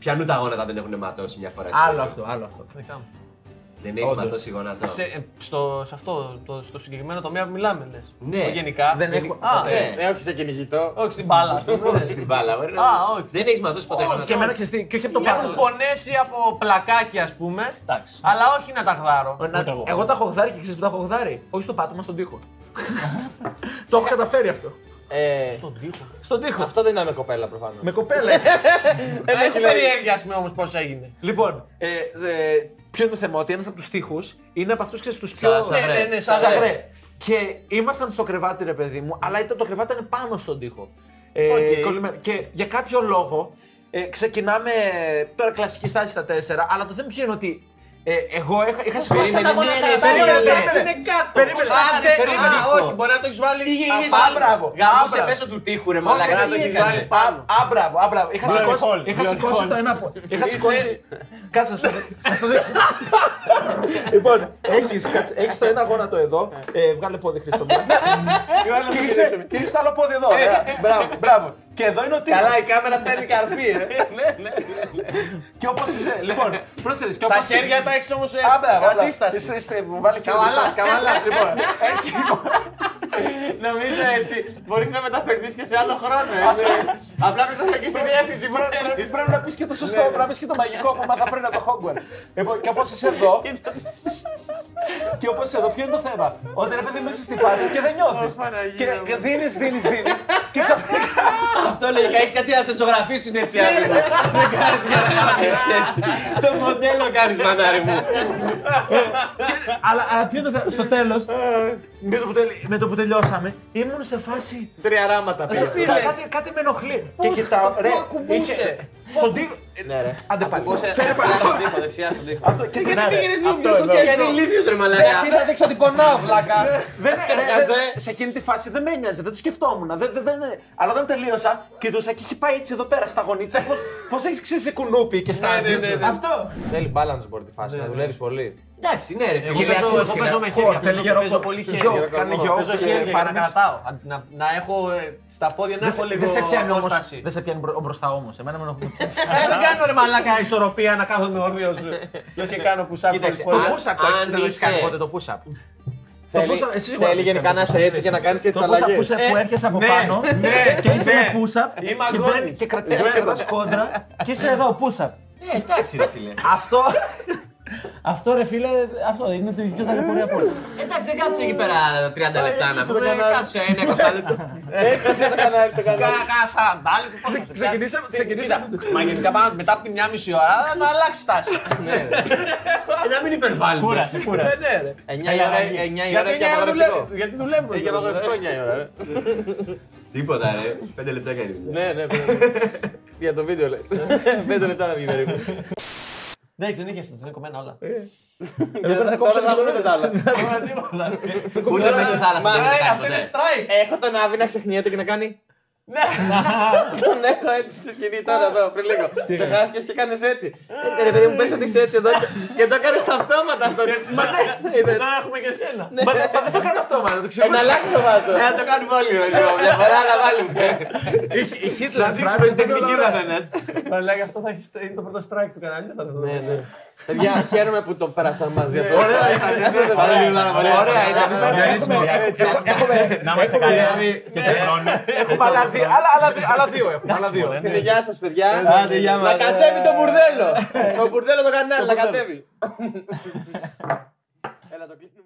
Πιανού τα γόνατα δεν έχουν ματώσει μια φορά. Άλλο στο αυτό, άλλο αυτό. Δικά μου. Δεν έχεις Όντως. ματώσει γόνατο. Σε, ε, στο, σε αυτό, το, στο συγκεκριμένο τομέα που μιλάμε, λες. Ναι. Το γενικά. Δεν γενι- έχω- Α, Ε, Ε, όχι σε κυνηγητό. όχι στην μπάλα. ας (laughs) πούμε. Όχι στην μπάλα, ωραία. Α, όχι. Δεν έχεις ματώσει ποτέ Όχι, γόνατο. Και εμένα ξέρεις και όχι από το Με έχουν πάνω. πονέσει από πλακάκι, ας πούμε. Εντάξει. Αλλά όχι να τα γδάρω. Να- Ούτε εγώ. Εγώ τα έχω γδάρει και ξέρεις που τα έχω γδάρει; Όχι στο πάτωμα, στον τοίχο. (laughs) Το έχω καταφέρει αυτό. Ε, Στον τοίχο. Στον τοίχο. Αυτό δεν ήταν με κοπέλα προφανώς. Με κοπέλα. (laughs) Έχω περιέργεια, ας πούμε όμως πώς έγινε. Λοιπόν, ε, ε, ποιο είναι το θέμα, ότι ένας από τους τοίχους είναι από αυτούς ξέρεις τους πιο. Σα- Ναι, ναι, ναι, σαν Σαγρέ. Και ήμασταν στο κρεβάτι, ρε παιδί μου, αλλά ήταν, το κρεβάτι ήταν πάνω στον τοίχο. Ε, Οκ. κολλημένο. Και για κάποιο λόγο ε, ξεκινάμε τώρα κλασική στάση στα τέσσερα, αλλά το θέμα ποιο είναι ότι ε, εγώ είχα, είχα συμφωνήσει. Περίμενε, με- ναι, ναι, ναι, περίμενε, περίμενε. περίμενε. Είναι κάτω. Περίμενε, Πώς άσε, άντες- περίμενε. Α, όχι, μπορεί να το έχεις βάλει. Τι Α, έγινε, Α, μπράβο. Γαμούσε Α, μέσω του τείχου, ρε Όχι, μαλάκα. να Τι το έχεις έκανε; βάλει πάνω. Α, α, μπράβο, α, μπράβο. Είχα Glory σηκώσει, hole, είχα glory σηκώσει hole. το ένα από. Είχα Είσαι- σηκώσει. Κάτσε να σου το- να σου το δείξω. (laughs) Λοιπόν, έχεις, κάτσε, έχεις το ένα γόνατο εδώ. Ε, βγάλε πόδι Χρήστο μου. Και είσαι- Και έχεις το άλλο πόδι εδώ. ωραία. Μπράβο, μπράβο. Και εδώ είναι ο τύπος. Καλά, η κάμερα παίρνει καρφί, ε. (laughs) Ναι, ναι. Και όπως είσαι. Λοιπόν, πρόσθεσες. και Τα όπως- χέρια τα έχεις όμως Α, μπράβο, μπράβο. αντίσταση. Είστε- είστε- μου βάλε χέρι Καβαλά, μπροστά. καβαλά. Λοιπόν, (laughs) έτσι λοιπόν. Νομίζω έτσι. Μπορείς να μεταφερθείς και σε άλλο χρόνο. έτσι. Απλά πρέπει να και στη διεύθυνση. Πρέπει- Πρέπει να πεις και το σωστό, πρέπει να πεις και το μαγικό που μάθα πριν από το Hogwarts. Λοιπόν, και όπως είσαι εδώ, και όπως είσαι εδώ, ποιο είναι το θέμα; Ότι ρε παιδί μου είσαι στη φάση και δεν νιώθεις. Και και δίνεις, δίνεις, δίνεις. Και ξαφνικά Αυτό λογικά έχεις κάτσει να σε ζωγραφίσουν έτσι άδειγμα. Δεν κάνεις για να κάνεις έτσι. Το μοντέλο κάνεις μανάρι μου. Αλλά, αλλά ποιο είναι το θέμα; Στο τέλος, με, το που τελ- με το που τελειώσαμε, ήμουν σε φάση. Τρία ράματα Κα- πήρε. κάτι, κάτι με ενοχλεί. Και κοιτάω. Ρε, ακουμπούσε; είχε- Στον τοίχο. Ναι, ρε. Άντε πάλι. Ακουμπούσε Φέρε δεξιά πάλι. στον τοίχο, δεξιά στον τοίχο. Αυτό και Γιατί τι- πήγαινες Αυτό λίγο στο εδώ. κέντρο. Γιατί ηλίθιος ρε μαλάκα. Τι θα δείξω ότι πονάω, βλάκα. Δεν, ρε, Καφέ. δεν- σε εκείνη τη φάση δεν με ένοιαζε, δεν το σκεφτόμουν. Δεν, δεν, δεν, αλλά όταν τελείωσα, κοιτούσα και έχει πάει έτσι εδώ πέρα στα γονίτσα. Πώς έχεις ξύσει κουνούπι και στάζει. ναι, ναι, ναι. Αυτό. Θέλει balance board τη φάση, να δουλεύεις πολύ. Εντάξει, ναι ρε Εγώ φίλε. παίζω, ακούς εγώ και παίζω λέει, με χέρια. «Ω, θέλει Παίζω, γερό παίζω κο- πολύ γιο, χέρια. κάνει Παίζω γιο Παίζω και χέρια για να φάρμες. κρατάω. Να, να έχω ε, στα πόδια να Δεν έχω σε- λίγο Δεν σε πιάνει όμω. απόσταση. Δεν σε πιάνει μπρο- μπροστά όμως. Εμένα με ενοχλεί. (laughs) Ε, Δεν κάνω ρε μαλάκα ισορροπία να κάθομαι όρθιος. Λες και κάνω push-up Κοίταξε, χωρίς Το πόδια. αν- push-up το έχεις, αν δεν το έχεις κάνει είσαι- ποτέ το push-up; Θέλει, push-up, εσύ σίγουρα θέλει το έχεις γενικά κάνει να το είσαι push-up. έτσι και να κάνεις και τις Το push-up που, αλλαγέ. σε- που Ε, έρχεσαι από ναι, πάνω ναι, και είσαι ναι. με push-up Είμαι και, αγώνης. μπαίνει- και κρατάς και κρατάς κόντρα και είσαι εδώ push-up. Ε, εντάξει ρε φίλε. Αυτό, αυτό ρε φίλε, αυτό είναι το πιο ταλαιπωρία από όλα. Εντάξει, δεν κάθεσαι εκεί πέρα 30 λεπτά να στο πούμε. κανάλι. Κάθεσαι ένα 20 λεπτό. Έχασε το κανάλι, το κανάλι. Κάνα σαραντάλεπτο. Ξε- ξεκινήσαμε- Τι- ξεκινήσαμε- κοίτα, Μα γενικά πάνω μετά από τη μια μισή ώρα θα αλλάξει τάση. Ναι, ρε. Ε, Να μην υπερβάλλουμε. Κούρασε, Ε, κούρασε. Ναι, ρε. 9 η ώρα, 9 η ώρα Γιατί έχει εννιά ώρα απαγορευτικό. δουλεύει- Γιατί δουλεύουμε. Έχει απαγορευτικό 9 η ώρα. ρε. Τίποτα ρε. 5 λεπτά κάνει. Ναι, ναι, ναι. Για το βίντεο λέει. (laughs) 5 λεπτά να βγει περίπου. Εντάξει, δεν είχε αυτό, δεν είναι κομμένα όλα. πέρα θα κόψω Τώρα θα λίγο. βρούμε τα άλλα. (laughs) Τώρα τίποτα. Ούτε μέσα στη θάλασσα Μα, δεν Ε, γίνεται Αυτό είναι κάποτε. strike. Έχω τον Άβη να ξεχνιέται και να κάνει. Ναι. Τον έχω έτσι στο σκηνή τώρα εδώ πριν λίγο. Ξεχάστηκες και κάνεις έτσι. Ε, Ρε παιδί μου, πες ότι είσαι έτσι εδώ και- και το έκανες στα αυτόματα αυτό. Μα ναι, είδες. Τώρα έχουμε και σένα. Μα μα δεν το κάνω αυτό, μα δεν το ξέρω. Ένα λάκι το βάζω. Ε, να το κάνουμε όλοι ρε. λίγο, Μια φορά να βάλουμε. Η Hitler Να δείξουμε την τεχνική ο καθένας. Μαλάκα, αυτό θα έχει- είναι το πρώτο strike του καναλιού. θα το δούμε. Ναι, ναι. Παιδιά, χαίρομαι που το πέρασαμε μαζί αυτό. Ωραία ήταν. Ωραία ήταν. Διορίσουμε. Να είμαστε καλοί και του χρόνου. Έχουμε άλλα δύο- άλλα- άλλα δύο- άλλα δύο. έχουμε, άλλα δύο. Στην υγειά σας, παιδιά. Άντε, γεια μας. Να κατέβει το μπουρδέλο. Το μπουρδέλο το κανάλι, να κατέβει.